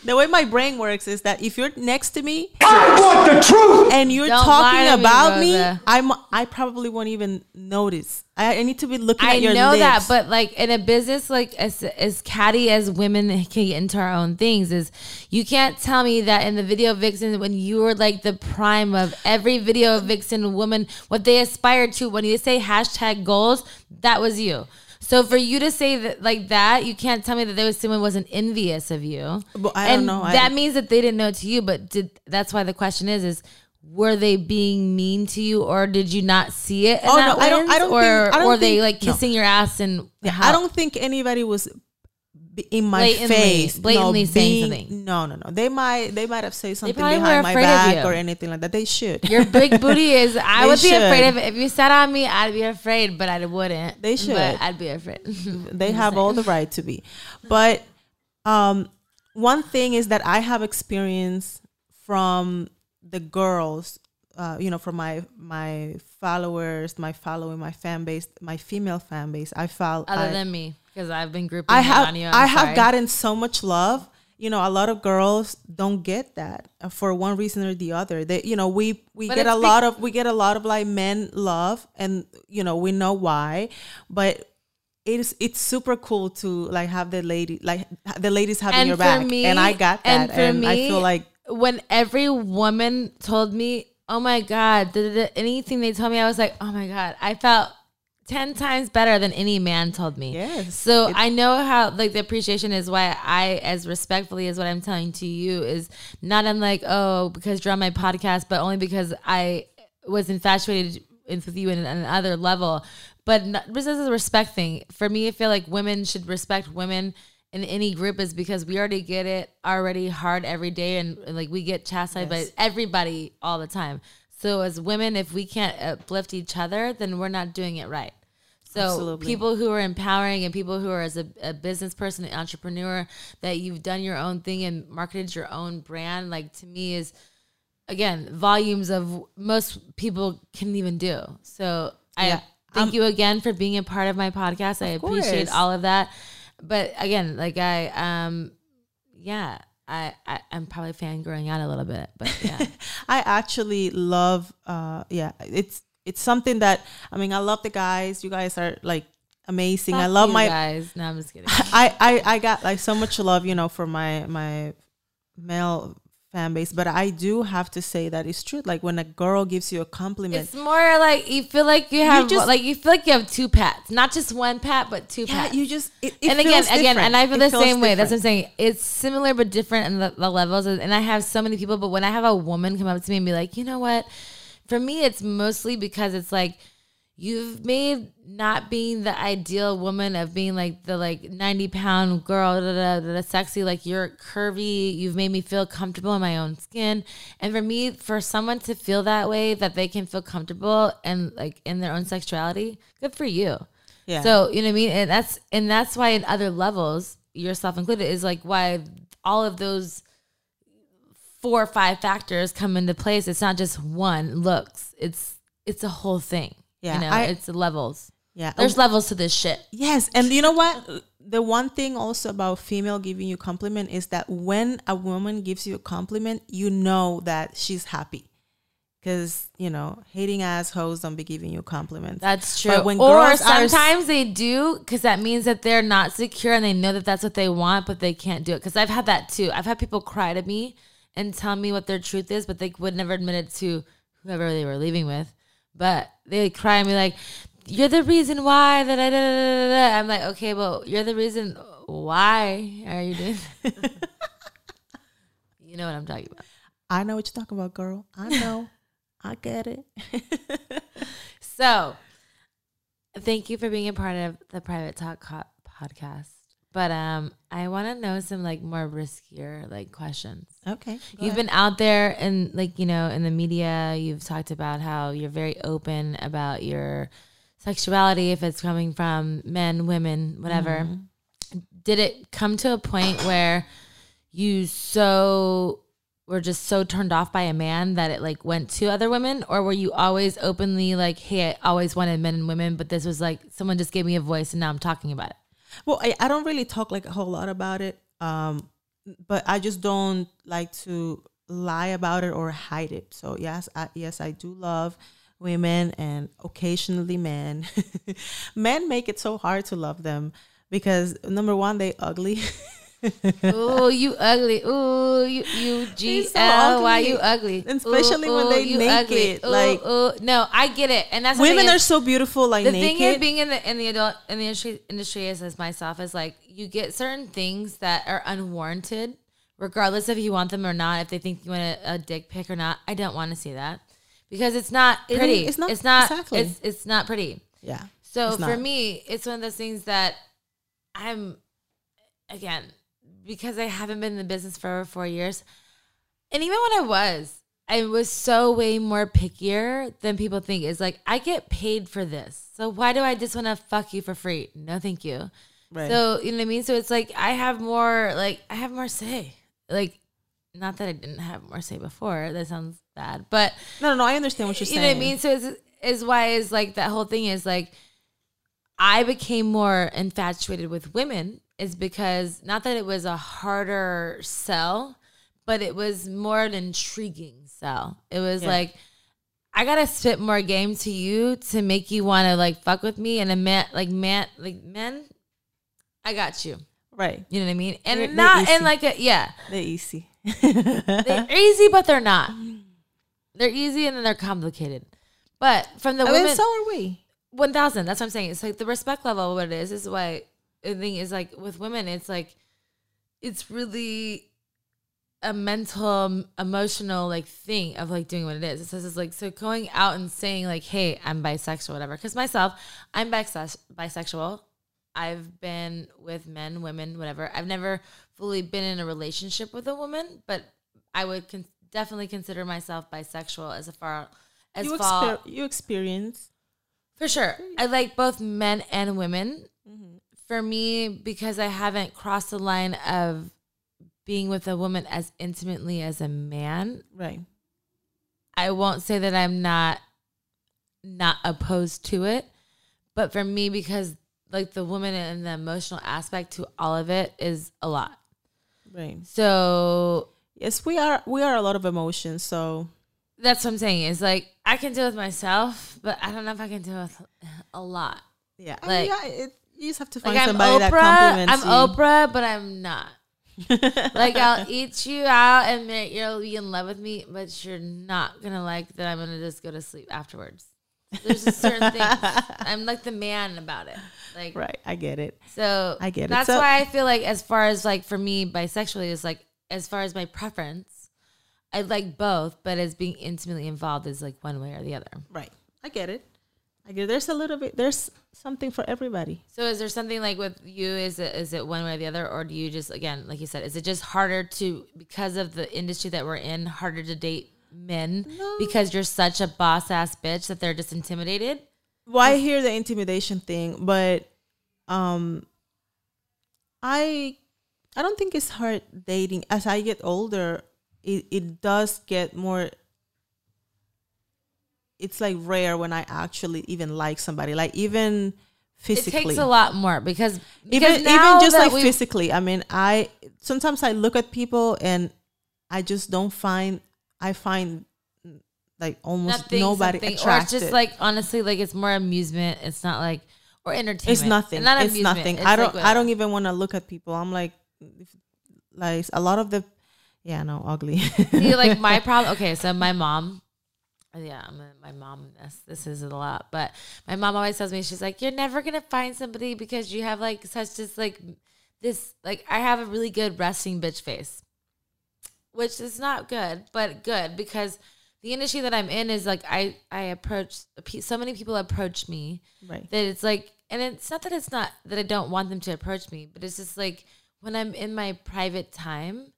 the way my brain works, is that if you're next to me I want the truth. and you're Don't talking to me, about me, I'm I probably won't even notice. I, I need to be looking I at your I know that, but like in a business like as as catty as women can get into our own things, is you can't tell me that in the video of Vixen when you were like the prime of every video of Vixen woman, what they aspire to when you say hashtag goals, that was you. So for you to say that like that, you can't tell me that there was someone wasn't envious of you. Well, I and don't know. I- that means that they didn't know to you, but did that's why the question is is were they being mean to you or did you not see it? Oh, no, I don't- I don't or think- I don't or they think- like no. kissing your ass and I don't think anybody was in my Blatantly- face, blatantly no, saying being- something. No, no, no. They might, they might have said something behind my back or anything like that. They should. Your big booty is. I would be afraid of it. If you sat on me, I'd be afraid, but I wouldn't. They should. But I'd be afraid. they have all the right to be. But um, one thing is that I have experience from the girls, uh, you know, from my my followers, my following, my fan base, my female fan base. I felt Other I, than me, because I've been grouping I have on you. I'm have sorry. gotten so much love. You know, a lot of girls don't get that uh, for one reason or the other. They, you know, we we But get a lot of we get a lot of like men love, and you know we know why, but. It is it's super cool to like have the lady like the ladies having And your back me- and I got that and and, for I feel like when every woman told me, "Oh my god," da," anything they told me, I was like, "Oh my god," I felt ten times better than any man told me. Yes. So I know how like the appreciation is why I, as respectfully as what I'm telling to you, is not I'm like, oh, because you're on my podcast, but only because I was infatuated with you in another level. But not, this is a respect thing. For me, I feel like women should respect women in any group is because we already get it already hard every day and, and, like we get chastised by everybody all the time. So as women, if we can't uplift each other, then we're not doing it right. So Absolutely. people who are empowering and people who are as a, a business person, an entrepreneur, that you've done your own thing and marketed your own brand, like to me is again volumes of most people can even do. So I thank Um, you again for being a part of my podcast. I appreciate course. all of that. But again, like I um yeah, I, I I'm probably fangirling out a little bit, but yeah. I actually love uh yeah it's it's something that I mean I love the guys you guys are like amazing I love my guys. No, I'm just kidding. I, I I got like so much love, you know, for my my male fan base, but I do have to say that it's true. Like when a girl gives you a compliment, It's more like you feel like you have just- like you feel like you have two pats, not just one pat, but two yeah, pats. you just it, it and again, feels again, different. and I feel It the same way. That's what I'm saying. It's similar but different in the, the levels. And I have so many people, but when I have a woman come up to me and be like, you know what? For me, it's mostly because it's like you've made not being the ideal woman of being like the like 90 pound girl, da, da, da, sexy, like you're curvy. You've made me feel comfortable in my own skin. And for me, for someone to feel that way, that they can feel comfortable and like in their own sexuality, good for you. Yeah. So you know what I mean, and that's and that's why in other levels, yourself included, is like why all of those four or five factors come into place. It's not just one looks. It's it's a whole thing. Yeah, you know, I- it's levels. yeah. There's levels to this shit. Yes, and you know what? The one thing also about female giving you compliment is that when a woman gives you a compliment, you know that she's happy. Because you know, hating assholes don't be giving you compliments. That's true. But when or girls are- sometimes they do because that means that they're not secure and they know that that's what they want, but they can't do it. Because I've had that too. I've had people cry to me and tell me what their truth is, but they would never admit it to whoever they were leaving with. But they cry and be like, "You're the reason why that I." Da, da, da, da, da." I'm like, okay, well, you're the reason why are you doing? that?" you know what I'm talking about. I know what you're talking about, girl. I know. I get it. So, thank you for being a part of the Private Talk podcast. But um, I want to know some like more riskier like questions. Okay. You've been out there and like you know in the media. You've talked about how you're very open about your sexuality, if it's coming from men, women, whatever. Did it come to a point where you so were just so turned off by a man that it like went to other women, or were you always openly like, "Hey, I always wanted men and women, but this was like someone just gave me a voice, and now I'm talking about it." Well, I, I don't really talk like a whole lot about it. Um, but I just don't like to lie about it or hide it. So yes, I, yes, I do love women and occasionally men. men make it so hard to love them because number one, they ugly. Ooh, you ugly. Ooh, you you G He's so L Y you ugly. And especially Ooh, when they you naked, ugly. Like- ooh. no, I get it, and that's Women are is- so beautiful, like the naked. thing of being in the in the adult in the industry industry is as myself is like you get certain things that are unwarranted, regardless if you want them or not. If they think you want a, a dick pic or not, I don't want to see that because it's not pretty. is- it's not- It's not. exactly. It's it's not pretty. yeah. So for me, it's one of those things that I'm again because I haven't been in the business for over four years, and even when I was, I was so way more pickier than people think. Is like I get paid for this, so why do I just want to fuck you for free? No, thank you. Right. So you know what I mean. So it's like I have more, like I have more say. Like, not that I didn't have more say before. That sounds bad, but No, no, no. I understand what you're saying. you know what I mean? So is is why is like that whole thing is like I became more infatuated with women is because not that it was a harder sell, but it was more an intriguing sell. It was Yeah. like I gotta spit more game to you to make you want to like fuck with me and a man like man like men. I got you. Right. You know what I mean? And They're- they're not and like a yeah. They're easy. They're easy, but they're not. They're easy and then they're complicated. But from the I women, mean, so are we. one thousand. That's what I'm saying. It's like the respect level. of What it is is why the thing is like with women, it's like it's really a mental, emotional like thing of like doing what it is. It says it's like so going out and saying like, "Hey, I'm bisexual," whatever. Because myself, I'm bisex- bisexual. I've been with men, women, whatever. I've never fully been in a relationship with a woman, but I would con- definitely consider myself bisexual as a far as You, far exper- you experience. for sure. I like both men and women. Mm-hmm. For me, because I haven't crossed the line of being with a woman as intimately as a man, Right. I won't say that I'm not not opposed to it. But for me, because like the woman and the emotional aspect to all of it is a lot. Right. So Yes, we are. We are a lot of emotions. So that's what I'm saying. Is like I can deal with myself, but I don't know if I can deal with a lot. yeah, I Like- mean, yeah, it, you just have to find Like somebody that Oprah. compliments I'm you. Oprah, but I'm not. like I'll eat you out and you'll be in love with me, but you're not gonna like that I'm gonna just go to sleep afterwards. There's a certain thing. I'm like the man about it. Like Right. I get it. so I get it. That's So- why I feel like as far as like for me bisexually is like as far as my preference, I like both, but as being intimately involved is like one way or the other. Right. I get it. It. There's a little bit. There's something for everybody. So is there something like with you? Is it is it one way or the other, or do you just again, like you said, is it just harder to because of the industry that we're in, harder to date men because you're such a boss ass bitch that they're just intimidated? Well, I hear the intimidation thing, but um, I I don't think it's hard dating. As I get older, it it does get more. It's like rare when I actually even like somebody, like even physically. It takes a lot more because, even because now even just like physically. I mean, I sometimes I look at people and I just don't find I find like almost nothing, nobody something, or attracted. it's just like honestly, like it's more amusement. It's not like or entertainment. it's nothing. Not it's amusement. nothing. It's I don't. I don't even want to look at people. I'm like, if, like a lot of the, yeah, no, ugly. See, like my problem. Okay, so my mom. Yeah, I'm a, my mom. This this is a lot, but my mom always tells me she's like, "You're never gonna find somebody because you have like such just like this. Like I have a really good resting bitch face, which is not good, but good because the industry that I'm in is like I I approach so many people approach me right. that it's like and it's not that it's not that I don't want them to approach me, but it's just like when I'm in my private time,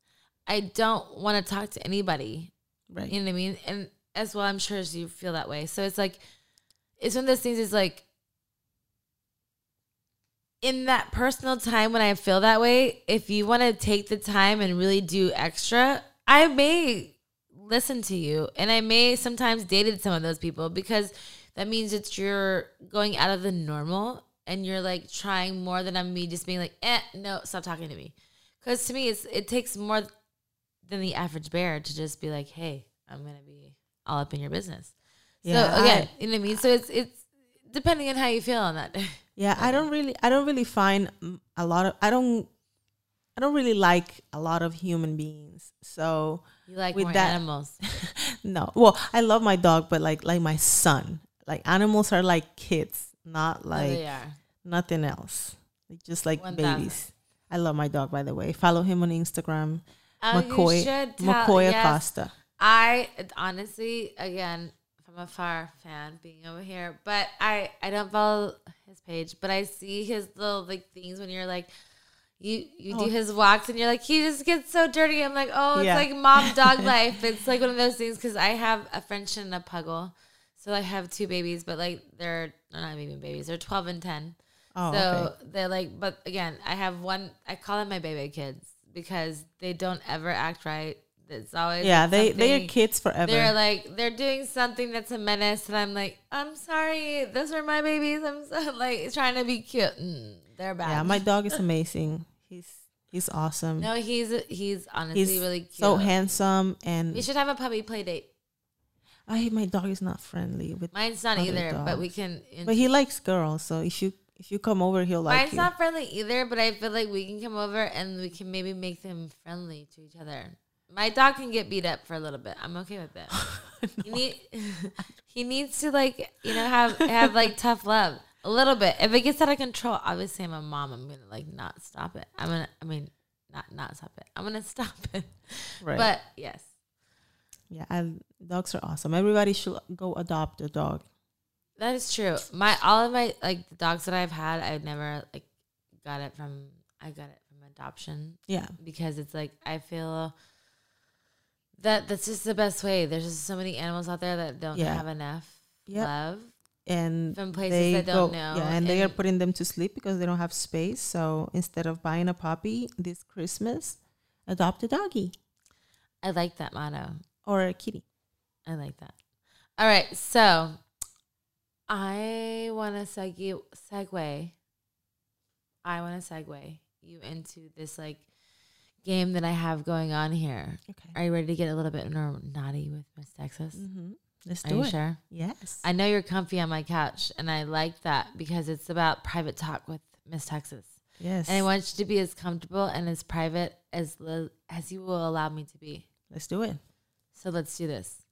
I don't want to talk to anybody. Right. You know what I mean? And as well, I'm sure as you feel that way. So it's like it's one of those things is like in that personal time when I feel that way, if you want to take the time and really do extra, I may listen to you and I may sometimes dated some of those people because that means that you're going out of the normal and you're like trying more than I'm me just being like, eh, no, stop talking to me. Because to me, it's it takes more than the average bear to just be like, hey, I'm gonna be all up in your business. Yeah, so again, I- you know what I mean. So it's it's depending on how you feel on that day. Yeah, I don't really, I don't really find a lot of. I don't. I don't really like a lot of human beings. So You like With more that- animals. no. Well, I love my dog, but like like my son. Like animals are like kids, not Oh, like they are. nothing else. Like just like 1000. babies. I love my dog by the way. Follow him on Instagram. Oh, McCoy you should tell, McCoy yes. Acosta. I honestly, again, from afar fan being over here, but I I don't follow his page, but I see his little like things when you're like. You you Oh. do his walks and you're like he just gets so dirty. I'm like oh it's Yeah. like mom dog life. It's like one of those things because I have a French and a puggle, so I have two babies, but like they're they're not even babies. They're 12 and 10. Oh, so okay. they're like, but again, I have one. I call them my baby kids because they don't ever act right. It's always Yeah, like they they are kids forever. They're like they're doing something that's a menace, and I'm like, I'm sorry, those are my babies. I'm so like trying to be cute. Mm, they're bad. yeah, my dog is amazing. He's he's awesome. no, he's he's honestly he's really cute. so handsome and We should have a puppy play date. I hate my dog is not friendly with Mine's not either, but we dogs. can. but he likes girls, so if you if you come over he'll like Mine's you. not friendly either, but I feel like we can come over and we can maybe make them friendly to each other. My dog can get beat up for a little bit. I'm okay with that. He need he needs to like you know have have like tough love a little bit. If it gets out of control, obviously I'm a mom. I'm gonna like not stop it. I'm gonna I mean not not stop it. I'm gonna stop it. right. But yes, yeah, I, dogs are awesome. Everybody should go adopt a dog. that is true. My all of my like the dogs that I've had, I've never like got it from I got it from adoption. Yeah, because it's like I feel that that's just the best way. There's just so many animals out there that don't Yeah. have enough Yep. love and from places they that don't know. yeah, and, they are putting them to sleep because they don't have space. So instead of buying a puppy this Christmas, adopt a doggy I like that motto. or a kitty. I like that. All right, so I want to segue. Segue. I want to segue you into this like game that I have going on here. Okay. Are you ready to get a little bit more naughty with Miss Texas? Mm-hmm. Let's Are do you it. sure? Yes. I know you're comfy on my couch, and I like that because it's about private talk with Miss Texas. yes. And I want you to be as comfortable and as private as li- as you will allow me to be. Let's do it. So let's do this.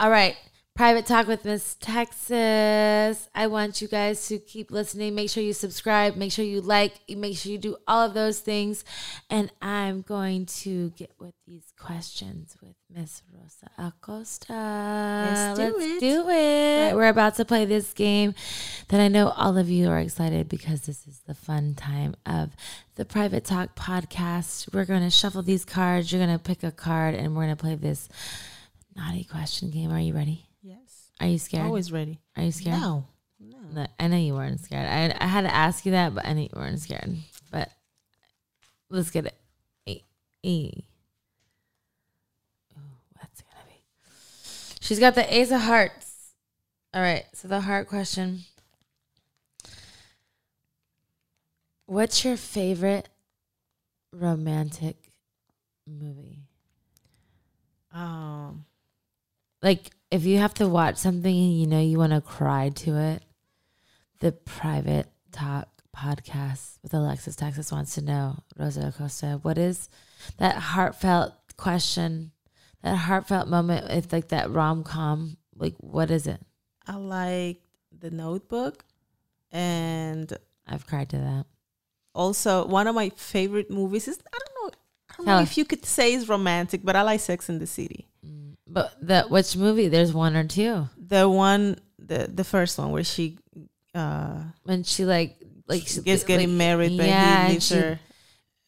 All right. Private talk with Miss Texas. I want you guys to keep listening. Make sure you subscribe. Make sure you like. Make sure you do all of those things. And I'm going to get with these questions with Miss Rosa Acosta. Let's do it. do it. We're about to play this game that I know all of you are excited because this is the fun time of the Private Talk podcast. We're going to shuffle these cards. You're going to pick a card and we're going to play this naughty question game. Are you ready? Are you scared? Always ready. Are you scared? No. No. I know you weren't scared. I, I had to ask you that, but I know you weren't scared. But let's get it. E. E. Ooh, gonna be? She's got the Ace of Hearts. All right. So the heart question. What's your favorite romantic movie? Um. like if you have to watch something and you know you want to cry to it, the private talk podcast with Alexis Texas wants to know, Rosa Acosta, what is that heartfelt question, that heartfelt moment? It's like that rom com. Like, what is it? I like The Notebook, and I've cried to that. also one of my favorite movies is I don't know. I don't Tell know us. if you could say it's romantic, but I like Sex in the City. But the which movie? There's one or two. The one, the the first one where she uh When she like like she gets getting like, married, but yeah, he and leaves she- her.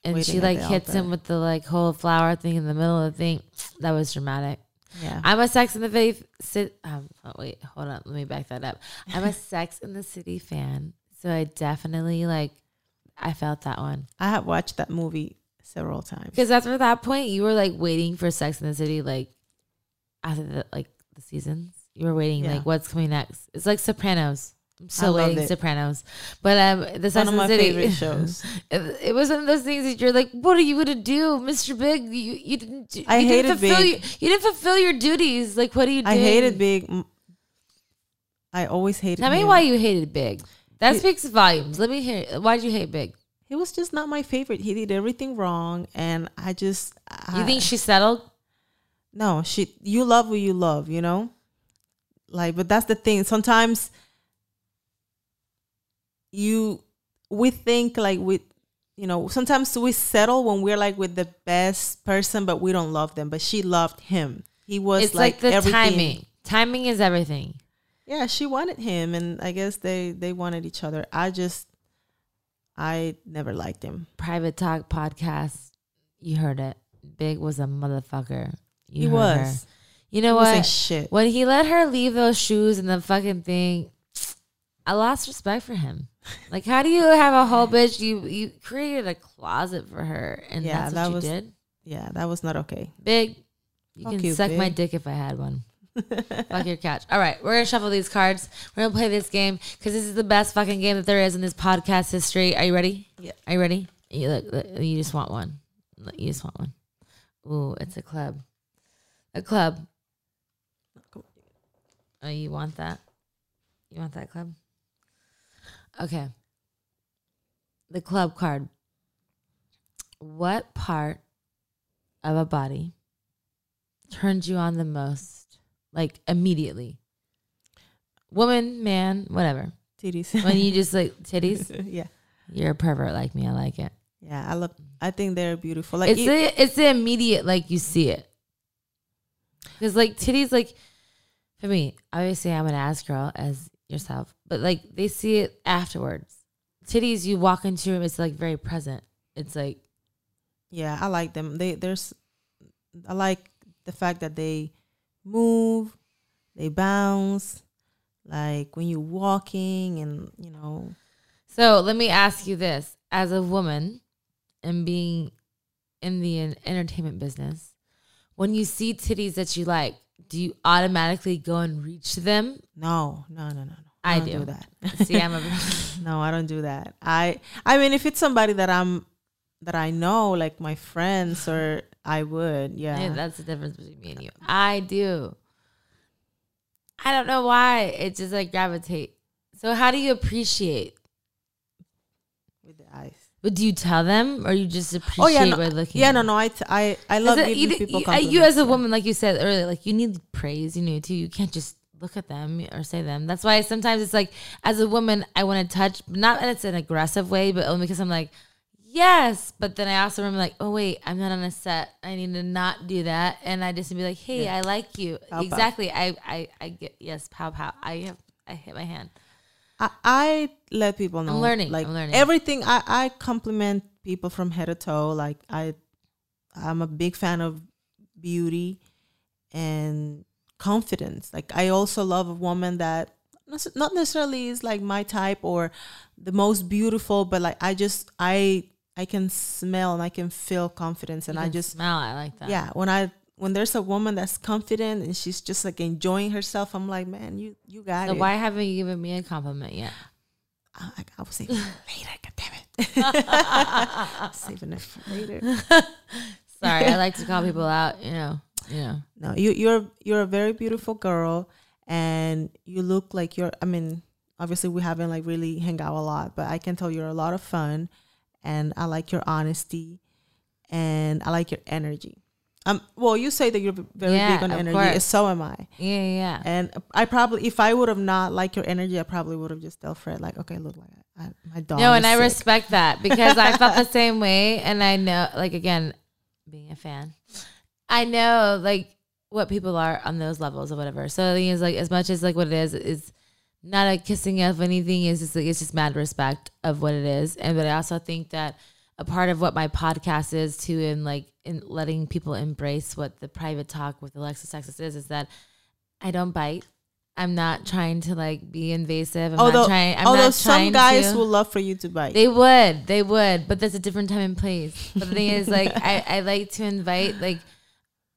and she like hits him with the like whole flower thing in the middle of the thing. That was dramatic. Yeah. I'm a Sex in the City. Sit, um, oh, wait, hold on. Let me back that up. I'm a Sex in the City fan, so I definitely like. I felt that one I have watched that movie several times. because after that point, you were like waiting for Sex in the City, like after the like the seasons. You were waiting, Yeah. like what's coming next. It's like Sopranos. I'm still waiting it. Sopranos, but um, the Sex One of my City favorite shows. It, it was one of those things that you're like, what are you gonna do, Mr. Big? You you didn't. do- I hated didn't fulfill Big. Your, you didn't fulfill your duties. Like, what are you doing? I hated Big. I always hated. Tell me him. why you hated Big. That He- speaks volumes. Let me hear. Why did you hate Big? He he was just not my favorite. He did everything wrong, and I just You think she settled? No she you love who you love you know like but that's the thing sometimes you we think like we you know sometimes we settle when we're like with the best person but we don't love them but she loved him he was It's like, like, the everything timing. Timing is everything. yeah she wanted him and i guess they they wanted each other i just i never liked him Private Talk podcast. You heard it. Big was a motherfucker. You he was her. You know he what? shit When he let her leave those shoes and the fucking thing, I lost respect for him. Like, how do you have a whole bitch? You you created a closet for her, and Yeah, that's what that you was- did. yeah that was not okay Big, you Fuck can you, suck my dick if I had one. Fuck your couch. All right, we're gonna shuffle these cards. We're gonna play this game because this is the best fucking game that there is in this podcast history. Are you ready? Yeah. Are you ready? You look. look, You just want one. You just want one. Ooh, it's a club. A club. Oh, you want that? You want that club? Okay. The club card. What part of a body turns you on the most? Like immediately. Woman, man, whatever. titties When you just like titties, yeah you're a pervert like me. I like it. Yeah, I love. I think they're beautiful. Like it's e- the it's the immediate like you see it. Because like titties, like for me, obviously I'm an ass girl as yourself, but like they see it afterwards. Titties, you walk into a room, it's like very present. It's like yeah, I like them. They there's, I like the fact that they move, they bounce, like when you're walking, and you know, So let me ask you this: as a woman and being in the entertainment business, when you see titties that you like, do you automatically go and reach them? no, no, no, no, no. I don't do. that. See, I'm a no, I don't do that. I I mean, if it's somebody that I'm that I know, like my friends, or I would, yeah. Yeah, that's the difference between me and you. I do. I don't know why. It just like gravitate. So how do you appreciate? with the eyes. But do you tell them or you just appreciate Oh yeah, no, by looking? yeah, no, no. I t- I I love giving you, people you, uh, compliments. you as a woman, like you said earlier, like you need praise. You need to. You can't just look at them or say them. That's why sometimes it's like, as a woman, I want to touch, but not that it's an aggressive way, but only because I'm like, yes. But then I also remember like, oh wait, I'm not on a set. I need to not do that, and I just be like, hey, I like you. Pow, pow. exactly. I, I I get yes, pow pow. I have I hit my hand. I, I let people know. learning, Like I'm learning. everything. I I compliment people from head to toe. Like I, I'm a big fan of beauty and confidence. Like I also love a woman that not necessarily is like my type or the most beautiful, but like I just I I can smell and I can feel confidence, and I just smell. I like that. yeah when I. When there's a woman that's confident and she's just like enjoying herself, I'm like, man, you you got So it. why haven't you given me a compliment yet? I, I was saving it for later. God damn it. saving it for later. Sorry, I like to call people out. You know. You know. No, you you're you're a very beautiful girl, and you look like you're. I mean, obviously we haven't like really hang out a lot, but I can tell you're a lot of fun, and I like your honesty, and I like your energy. Um, well, you say that you're very Yeah, big on energy, course. so am I. Yeah, yeah. And I probably, if I would have not liked your energy, I probably would have just dealt told Fred, like, okay, look, like I, my dog. No, and I respect that because I felt the same way. And I know, like, again, being a fan, I know, like, what people are on those levels or whatever. So the thing is, like, as much as, like, what it is, is not a kissing of anything. It's just, like, it's just mad respect of what it is. And, but I also think that a part of what my podcast is too, and like, in letting people embrace what the private talk with Alexis Texas is, is that I don't bite. I'm not trying to like be invasive. I'm although not trying. I'm although not some guys to. will love for you to bite. They would, they would, but that's a different time and place. But the thing is, like, I, I like to invite like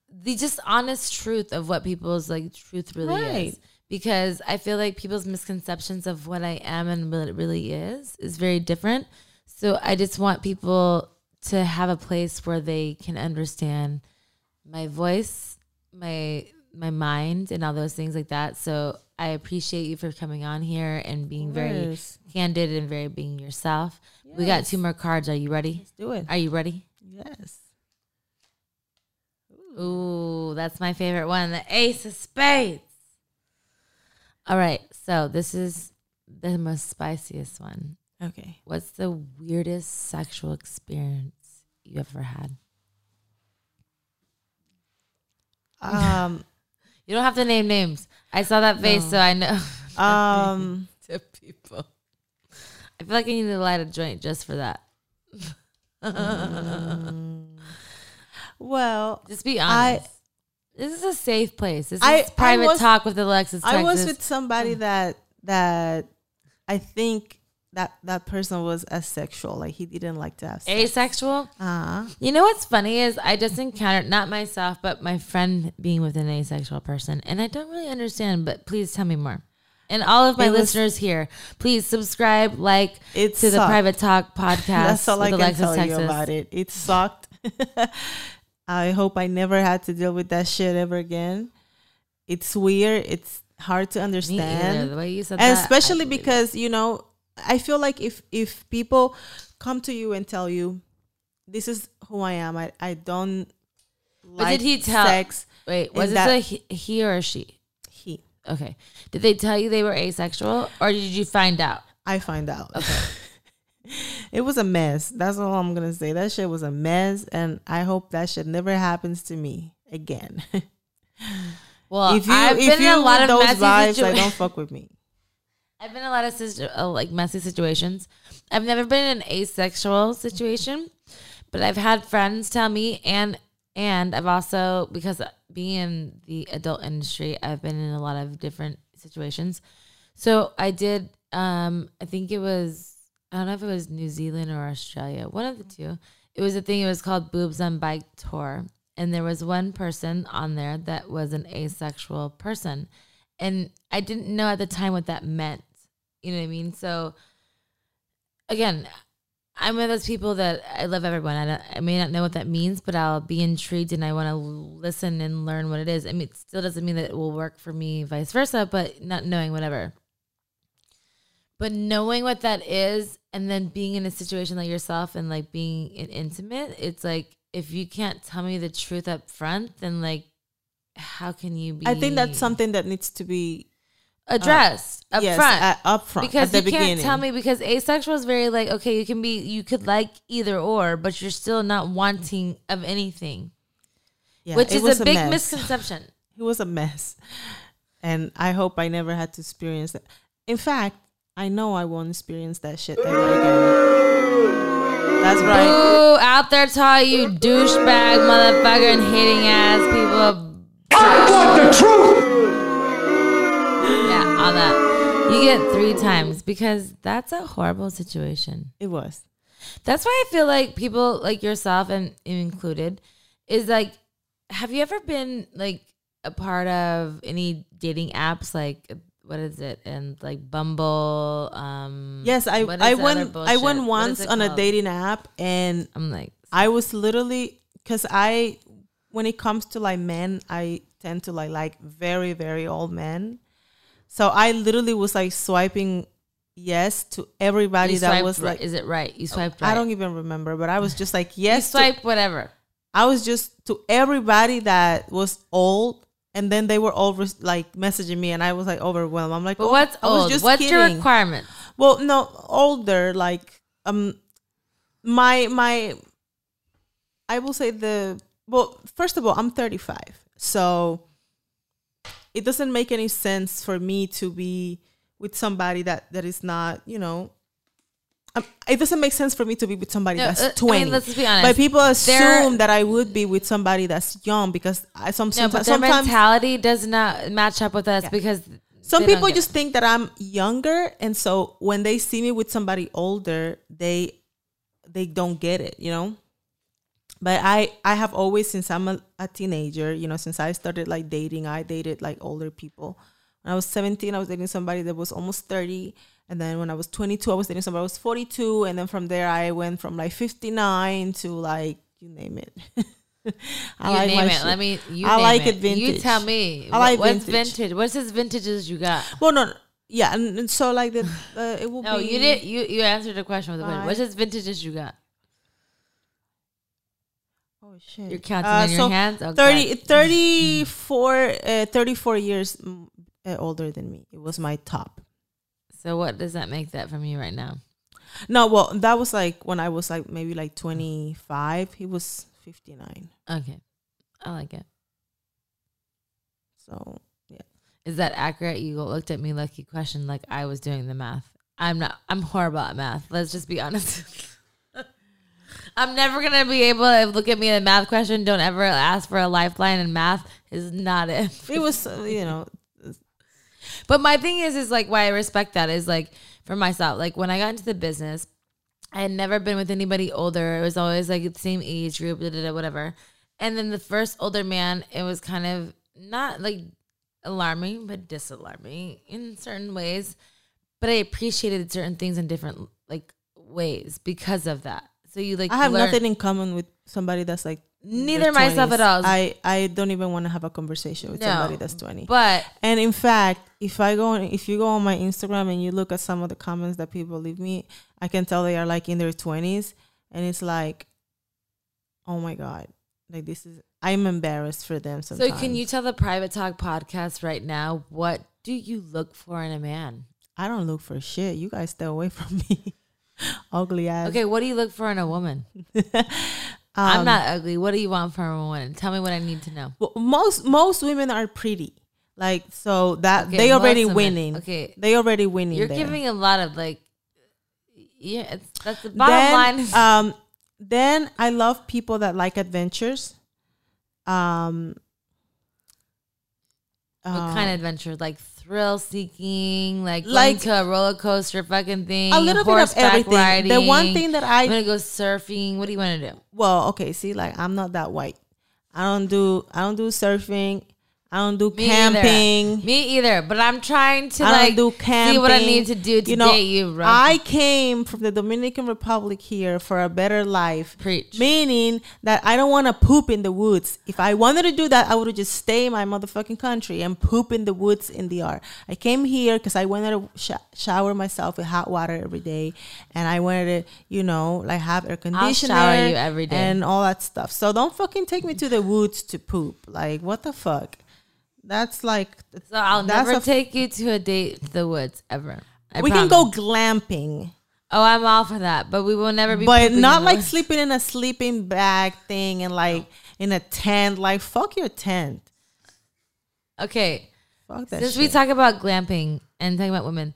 the just honest truth of what people's like truth really Right. is, because I feel like people's misconceptions of what I am and what it really is is very different. So I just want people to have a place where they can understand my voice, my my mind, and all those things like that. So I appreciate you for coming on here and being very candid and very being yourself. We got two more cards. Are you ready? Let's do it. Are you ready? yes. Ooh, that's my favorite one. The Ace of Spades. All right. So this is the most spiciest one. Okay. What's the weirdest sexual experience you ever had? Um. You don't have to name names. I saw that face, No. so I know. um. to people. I feel like I need to light a joint just for that. Well, Just be I- honest. this is a safe place. This is I- I private was- talk with Alexis. I was with somebody that that I think that that person was asexual. Like he didn't like to have sex. asexual. Uh-huh. You know what's funny is I just encountered not myself, but my friend being with an asexual person, and I don't really understand. But please tell me more. And all of my It was- listeners here, please subscribe, like It to the. Private Talk podcast. That's all I can Alexis tell Texas. you about it. It sucked. I hope I never had to deal with that shit ever again. It's weird. It's hard to either. understand. The way you said and that, especially because you know i feel like if if people come to you and tell you this is who i am i, I don't like did he tell- sex wait, was it a he, he or a she? he Okay. Did they tell you they were asexual, or did you find out? i find out Okay. it was a mess that's all i'm gonna say that shit was a mess and i hope that shit never happens to me again Well, if you I've if been you in a lot of those vibes situa- like don't fuck with me I've been in a lot of situ- uh, like messy situations. I've never been in an asexual situation, but I've had friends tell me, and and I've also because being in the adult industry, I've been in a lot of different situations. So I did. Um, I think it was I don't know if it was New Zealand or Australia, one of the two. It was a thing. It was called Boobs on Bike Tour, and there was one person on there that was an asexual person, and I didn't know at the time what that meant. You know what I mean? So again, I'm one of those people that I love everyone. I, I may not know what that means, but I'll be intrigued and I want to listen and learn what it is. I mean, it still doesn't mean that it will work for me, vice versa, but not knowing whatever. But knowing what that is and then being in a situation like yourself and like being in intimate, it's like if you can't tell me the truth up front, then like how can you be i think that's something that needs to be addressed up yes, front? uh, up front because at the you can't tell me because asexual is very like okay you can be you could like either or but you're still not wanting of anything. Yeah, which is was a big mess. misconception. It was a mess. And i hope i never had to experience that. In fact i know i won't experience that shit ever again. That's right. Ooh, out there to all you douchebag motherfucker and hating ass people I want the truth. yeah all that you get three times because that's a horrible situation it was That's why I feel like people like yourself and included is like, have you ever been like a part of any dating apps? Like, what is it? And like Bumble. Um, yes i i went i went once it on a dating app and I'm like, i was literally because i when it comes to like men i tend to like like very very old men so i literally was like swiping yes to everybody you that was right. like is it right? You swiped right. i don't even remember but i was just like You yes to swipe whatever. I was just to everybody that was old, and then they were all like messaging me, and I was like overwhelmed. I'm like, But oh, what's I was old? just What's your requirement? Well, no, older. Like, um, my my, I will say the well. First of all, I'm 35, so it doesn't make any sense for me to be with somebody that that is not, you know. Um, it doesn't make sense for me to be with somebody No, that's uh, I mean, 20. let's be honest. But people assume They're- that I would be with somebody that's young because I some No, but sometimes, their mentality does not match up with us Yeah. because some people just think that I'm younger, and so when they see me with somebody older, they they don't get it, you know. But I I have always since I'm a, a teenager, you know, since I started like dating, I dated like older people. When I was 17, I was dating somebody that was almost 30. And then when I was 22, I was dating somebody that was 42. And then from there, I went from like 59 to like, you name it. I you like name it. shit. Let me. You I name like it. it vintage. You tell me. I like What's vintage. vintage? What's his vintages you got? Well, no, no, yeah, and, and so like the uh, it will No, be. you did. You you answered the question with the. What's his vintages you got? Shit! You're counting Uh, in your hands. Oh, 30, 34, uh, 34 years mm, uh, older than me. It was my top. So what does that make that from you right now? No, well, that was like when I was like maybe like twenty five. He was fifty nine. Okay, I like it. So yeah. Is that accurate? You looked at me like you questioned like I was doing the math. I'm not. I'm horrible at math. Let's just be honest. I'm never gonna be able to look at me at a math question. Don't ever ask for a lifeline, and math is not it. it was, you know, But my thing is, is like why I respect that is like for myself. Like when I got into the business, I had never been with anybody older. It was always like the same age group, da, da, da, whatever. And then the first older man, it was kind of not like alarming, but disalarming in certain ways. But I appreciated certain things in different like ways because of that. So you like I have learn- nothing in common with somebody that's like Neither myself 20s. at all. I I don't even want to have a conversation with No. somebody that's twenty. But And in fact, if I go on, if you go on my Instagram and you look at some of the comments that people leave me, I can tell they are like in their twenties, and it's like, oh my god, like this is. I'm embarrassed for them. Sometimes. so can you tell the private talk podcast right now what do you look for in a man? I don't look for shit. You guys stay away from me. Ugly ass. Okay, what do you look for in a woman? Um, I'm not ugly. What do you want from a woman? Tell me what I need to know. well, most most women are pretty. Like so that Okay, they already women. winning. Okay. They already winning. You're there. giving a lot of like, yeah, it's, that's the bottom then, line. Um, then I love people that like adventures. Um, what uh, kind of adventure? Like thrill seeking, like, Like- a roller coaster fucking thing, a little bit of everything. Riding. The one thing that I'm gonna go surfing. What do you want to do? well, okay, see, like I'm not that white. I don't do I don't do surfing. I don't do Me camping. Either. Me either. But I'm trying to I like do camping. see what I need to do to you know, date you, bro. I came from the Dominican Republic here for a better life. Preach. Meaning that I don't want to poop in the woods. If I wanted to do that, I would have just stay in my motherfucking country and poop in the woods in the yard. I came here because I wanted to sh- shower myself with hot water every day, and I wanted to, you know, like have air conditioner shower you every day. and all that stuff. So don't fucking take me to the woods to poop. Like what the fuck? That's like so I'll never take you to a date to the woods ever. I we promise. can go glamping. Oh, I'm all for that, but we will never be. but not like woods. sleeping in a sleeping bag thing and like in a tent. Like fuck your tent. Okay, Fuck that since shit. we talk about glamping and talking about women,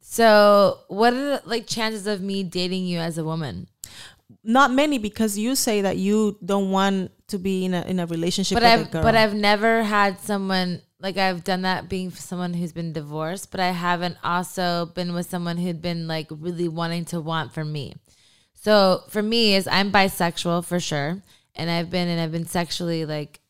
so what are the like chances of me dating you as a woman? not many because you say that you don't want to be in a in a relationship But with a I've girl. but I've never had someone like I've done that being someone who's been divorced, but I haven't also been with someone who'd been like really wanting to want for me. So for me is I'm bisexual for sure, and I've been and I've been sexually like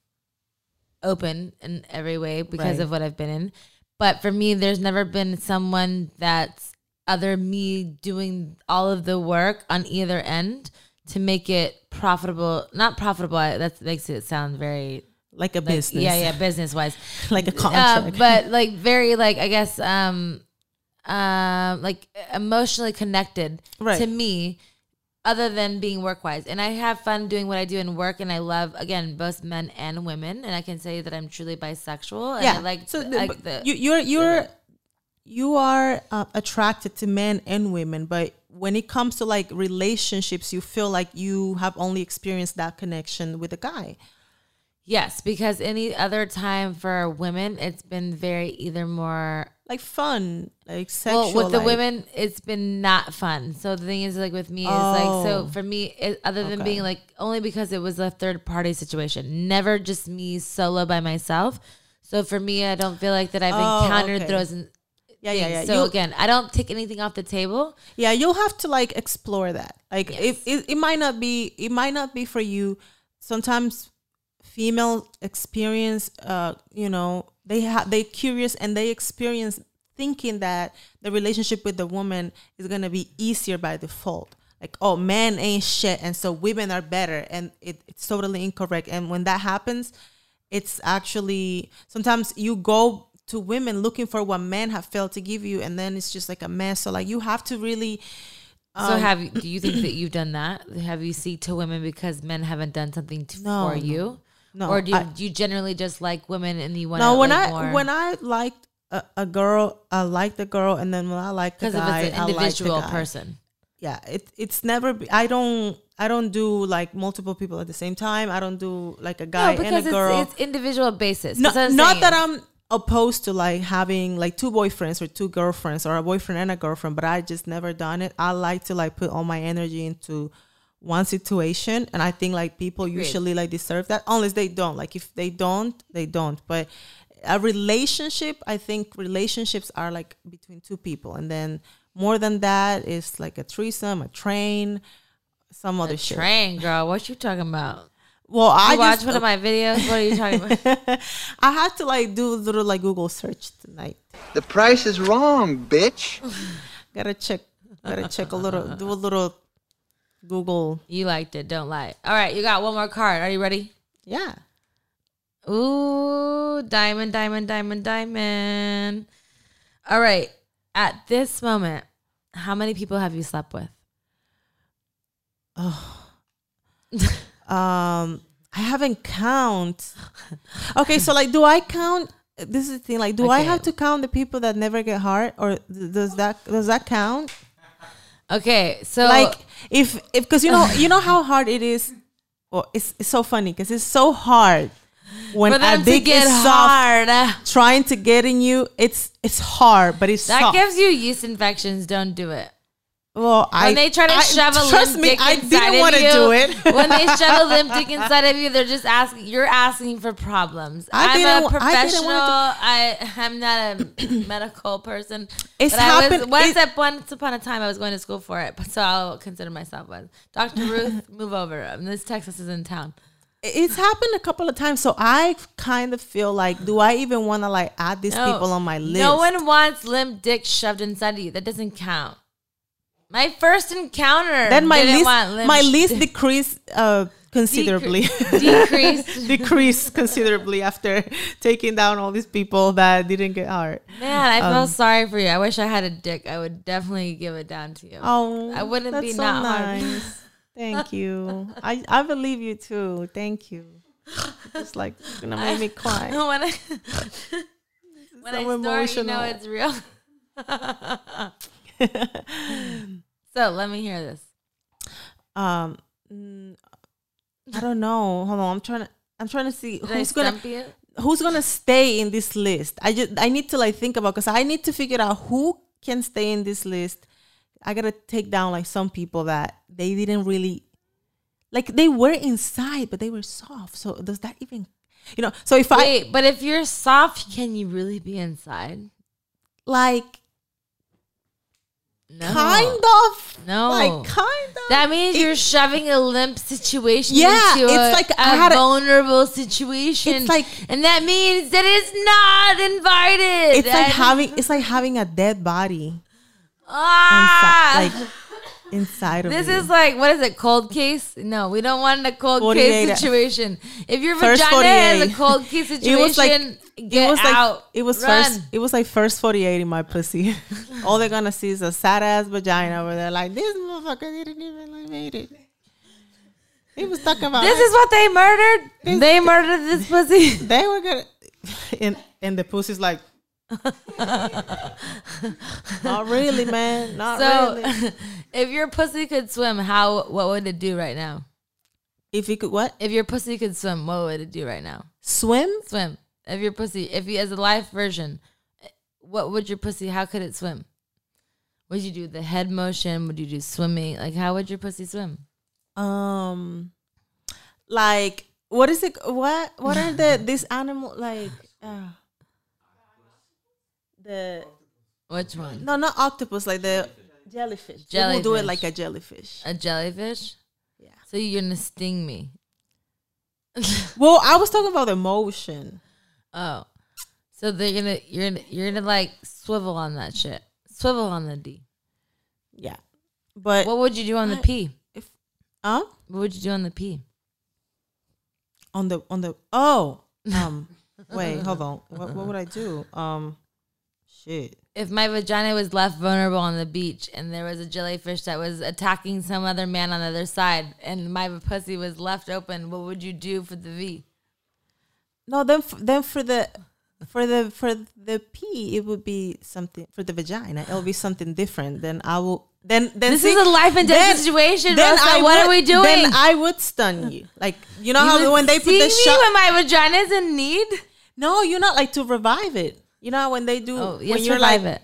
open in every way because Right. of what I've been in. But for me, there's never been someone that's other me doing all of the work on either end to make it profitable. Not profitable. That makes it sound very like a like, business. Yeah, yeah, business wise. like a Uh, contract. but like very like I guess um um like emotionally connected Right. to me other than being work wise. And I have fun doing what I do in work and I love again both men and women and I can say that I'm truly bisexual and yeah, I like so the, the- like the you, you're you're you are uh, attracted to men and women, but when it comes to like relationships, you feel like you have only experienced that connection with a guy. Yes, because any other time for women it's been very either more Like fun, like sexual. well with the like- women it's been not fun so the thing is like with me is like so Oh. for me it, other than Okay. being like only because it was a third party situation never just me solo by myself so for me i don't feel like that i've Oh, encountered okay. those Yeah, yeah, yeah. so You- again i don't take anything off the table. Yeah you'll have to like explore that. Like if it, it might not be it might not be for you. Sometimes female experience uh you know they have they curious and they experience thinking that the relationship with the woman is going to be easier by default. Like oh men ain't shit and so women are better and it, it's totally incorrect. And when that happens it's actually sometimes you go to women looking for what men have failed to give you and then it's just like a mess so like you have to really so um, have do you think that you've done that? Have you see to women because men haven't done something to, No, for no. you? No, or do you, I- do you generally just like women and you want no when like i more? when i liked a, a girl i liked the girl and then when i liked the if guy it's an I liked the individual guy. person. yeah it, it's never be, i don't i don't do like multiple people at the same time i don't do like a guy No, and a girl it's, it's individual basis. no, That's what I'm not saying. that i'm opposed to like having like two boyfriends or two girlfriends or a boyfriend and a girlfriend but i just never done it. I like to like put all my energy into one situation and i think like people usually like deserve that unless they don't. Like if they don't they don't. But a relationship i think relationships are like between two people and then more than that is like a threesome a train some other shit. Train girl, what you talking about? Well i You watch just one of my videos. What are you talking about? i had to like do a little like google search tonight The price is wrong, bitch. gotta check gotta check a little do a little google you liked it. Don't lie. All right, you got one more card. Are you ready? yeah Ooh, diamond, diamond, diamond, diamond. All right. At this moment, how many people have you slept with? um i haven't count okay so like do i count this is the thing like do i have to count the people that never get hard or th- does that does that count Okay, so like if if because you know you know how hard it is well it's, it's so funny because it's so hard when a dick get is soft hard, trying to get in you it's it's hard but it's that soft. gives you yeast infections. Don't do it. Well I When they try to I- shove a trust limp me dick i inside didn't want to do it when they shove a limp dick inside of you, they're just asking. You're asking for problems. I I'm didn't a wa- I professional. I, I'm not a medical person. It's I was happened- once, it- once upon a time I was going to school for it, so I'll consider myself one. Dr. Ruth, move over. Um, This Texas is in town. it's happened a couple of times so i kind of feel like do i even want to like add these No. people on my list No one wants limp dick shoved inside of you. That doesn't count. My first encounter. then my want my list decreased uh considerably decreased. decreased considerably after taking down all these people that didn't get hard Man, I Um, feel sorry for you. I wish I had a dick. I would definitely give it down to you. oh I wouldn't that's be so not nice thank you i i believe you too thank you It's like it's gonna make me cry when I when I so snort, you know emotional. it's real. So let me hear this. um mm, i don't know hold on i'm trying to i'm trying to see Did who's gonna you? who's gonna stay in this list i just i need to like think about because i need to figure out who can stay in this list i gotta take down like some people that they didn't really like they were inside but they were soft so does that even you know so if i but if you're soft, can you really be inside? like No. kind of No. like kind of That means It- you're shoving a limp situation Yeah, into it's a, like I a had a- vulnerable situation. It's like- and that means that it's not invited. it's like having it's like having a dead body ah, inside, like inside of This you. is like what is it? Cold case? No, we don't want a cold case situation. If your First vagina has a cold case situation, it was like get it was out. like it was Run. first it was like first 48 in my pussy all they're gonna see is a sad ass vagina where they're like this motherfucker didn't even like made it he was talking about This is what they murdered. They murdered this pussy. they were gonna and and the pussy's like not really man not So, really if your pussy could swim, how what would it do right now? if you could what If your pussy could swim, what would it do right now? swim Swim. If your pussy, if you as a live version, what would your pussy? How could it swim? Would you do the head motion? Would you do swimming? Like how would your pussy swim? um like what is it what what are the this animal like uh, the Which one? no not octopus like the jellyfish jellyfish will do it like a jellyfish A jellyfish? Yeah. So you're gonna sting me? well i was talking about the motion Oh, so they're gonna you're gonna you're gonna like swivel on that shit. Swivel on the D. yeah but What would you do on the P? if uh What would you do on the P? on the on the oh um wait hold on what what would I do um shit If my vagina was left vulnerable on the beach and there was a jellyfish that was attacking some other man on the other side and my pussy was left open, what would you do for the V? No then f- then for the for the for the pee it would be something for the vagina it will be something different then I will then then This see, is a life and death situation, then Rosa. I What are we doing? then I would stun you like you know You how when they put the shot when my vagina's in need. no you're not like to revive it you know when they do Oh, when you're revive like it.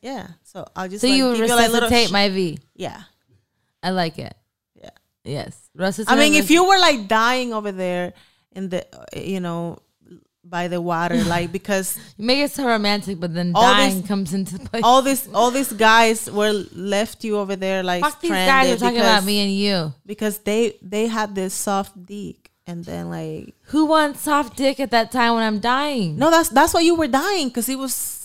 yeah so I'll just So like, you would give you like my V. yeah I like it. yeah Yes, Rosa's I mean, if you were like dying over there in the, uh, you know, by the water, like because You make it so romantic, but then All dying this- comes into play. all this, all these guys were left you over there, like Fuck these guys are talking because, about me and you. because they they had this soft dick, and then like Who wants soft dick at that time when I'm dying? no, that's that's why you were dying because it was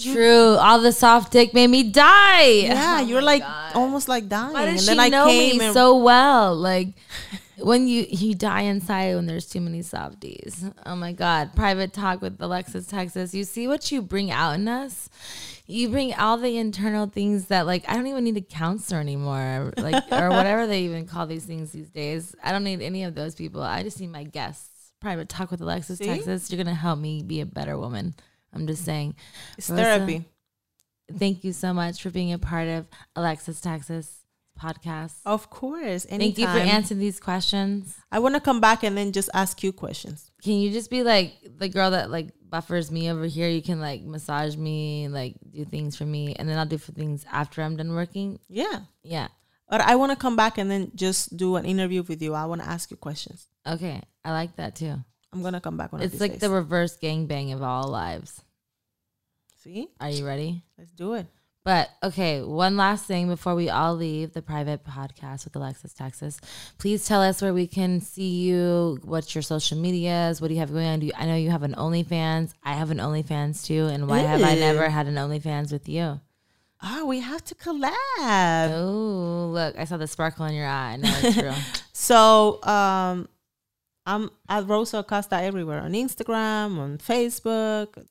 True. All the soft dick made me die. yeah, you're like almost like dying, Why and she then I know came me so well? Like when you you die inside when there's too many softies. Oh my god! Private talk with Alexis Texas. You see what you bring out in us. You bring all the internal things that like I don't even need a counselor anymore, like or whatever they even call these things these days. I don't need any of those people. I just need my guests. Private talk with Alexis See? Texas. You're gonna help me be a better woman. I'm just saying. it's Rosa, therapy. Thank you so much for being a part of Alexis Texas podcast. Of course, anytime. Thank you for answering these questions. I want to come back and then just ask you questions. Can you just be like the girl that like buffers me over here? You can like massage me, like do things for me, and then I'll do for things after I'm done working. Yeah. Yeah. But I want to come back and then just do an interview with you. I want to ask you questions. Okay. I like that too. I'm gonna come back of It's like days. the reverse gangbang of all lives. See, Are you ready? let's do it. But okay, one last thing before we all leave the private podcast with Alexis Texas. Please tell us where we can see you. What's your social medias? What do you have going on? Do you, I know you have an OnlyFans. I have an OnlyFans too. And why have I never had an OnlyFans with you? Oh, we have to collab. Oh, look! I saw the sparkle in your eye. I know it's real. So, um, I'm at Rosa Acosta everywhere on Instagram, on Facebook.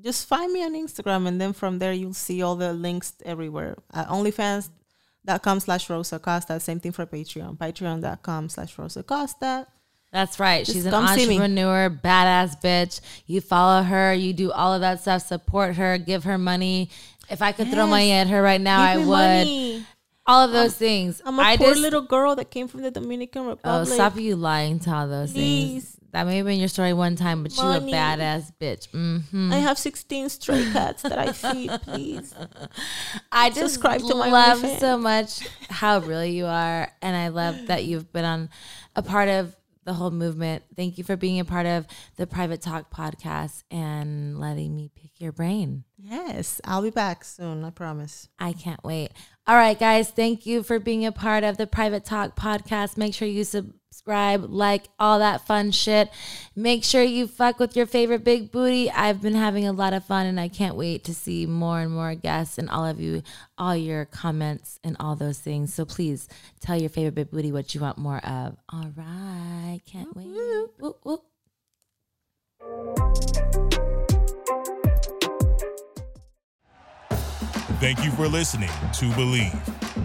Just find me on Instagram, and then from there you'll see all the links everywhere. At OnlyFans.com slash Rosa Acosta. Same thing for Patreon. Patreon.com slash Rosa Acosta. That's right. Just She's an come see me. entrepreneur, badass bitch. You follow her, you do all of that stuff, support her, give her money. If I could throw money at her right now, I would. money. All of those things. I'm a I poor just, little girl that came from the Dominican Oh, Republic. stop you lying to all those things. Please. That may have been your story one time, but Money. you a badass bitch. hmm I have 16 stray cats that I feed, please. I just Subscribe to my love OnlyFans. so much how real you are, and I love that you've been on a part of the whole movement. Thank you for being a part of the Private Talk podcast and letting me pick your brain. Yes, I'll be back soon, I promise. I can't wait. All right, guys, thank you for being a part of the Private Talk podcast. Make sure you subscribe, like all that fun shit. Make sure you fuck with your favorite big booty. I've been having a lot of fun and I can't wait to see more and more guests and all of you, all your comments and all those things. So please tell your favorite big booty what you want more of. All right, can't wait. Whoop, whoop. Thank you for listening to Bleav.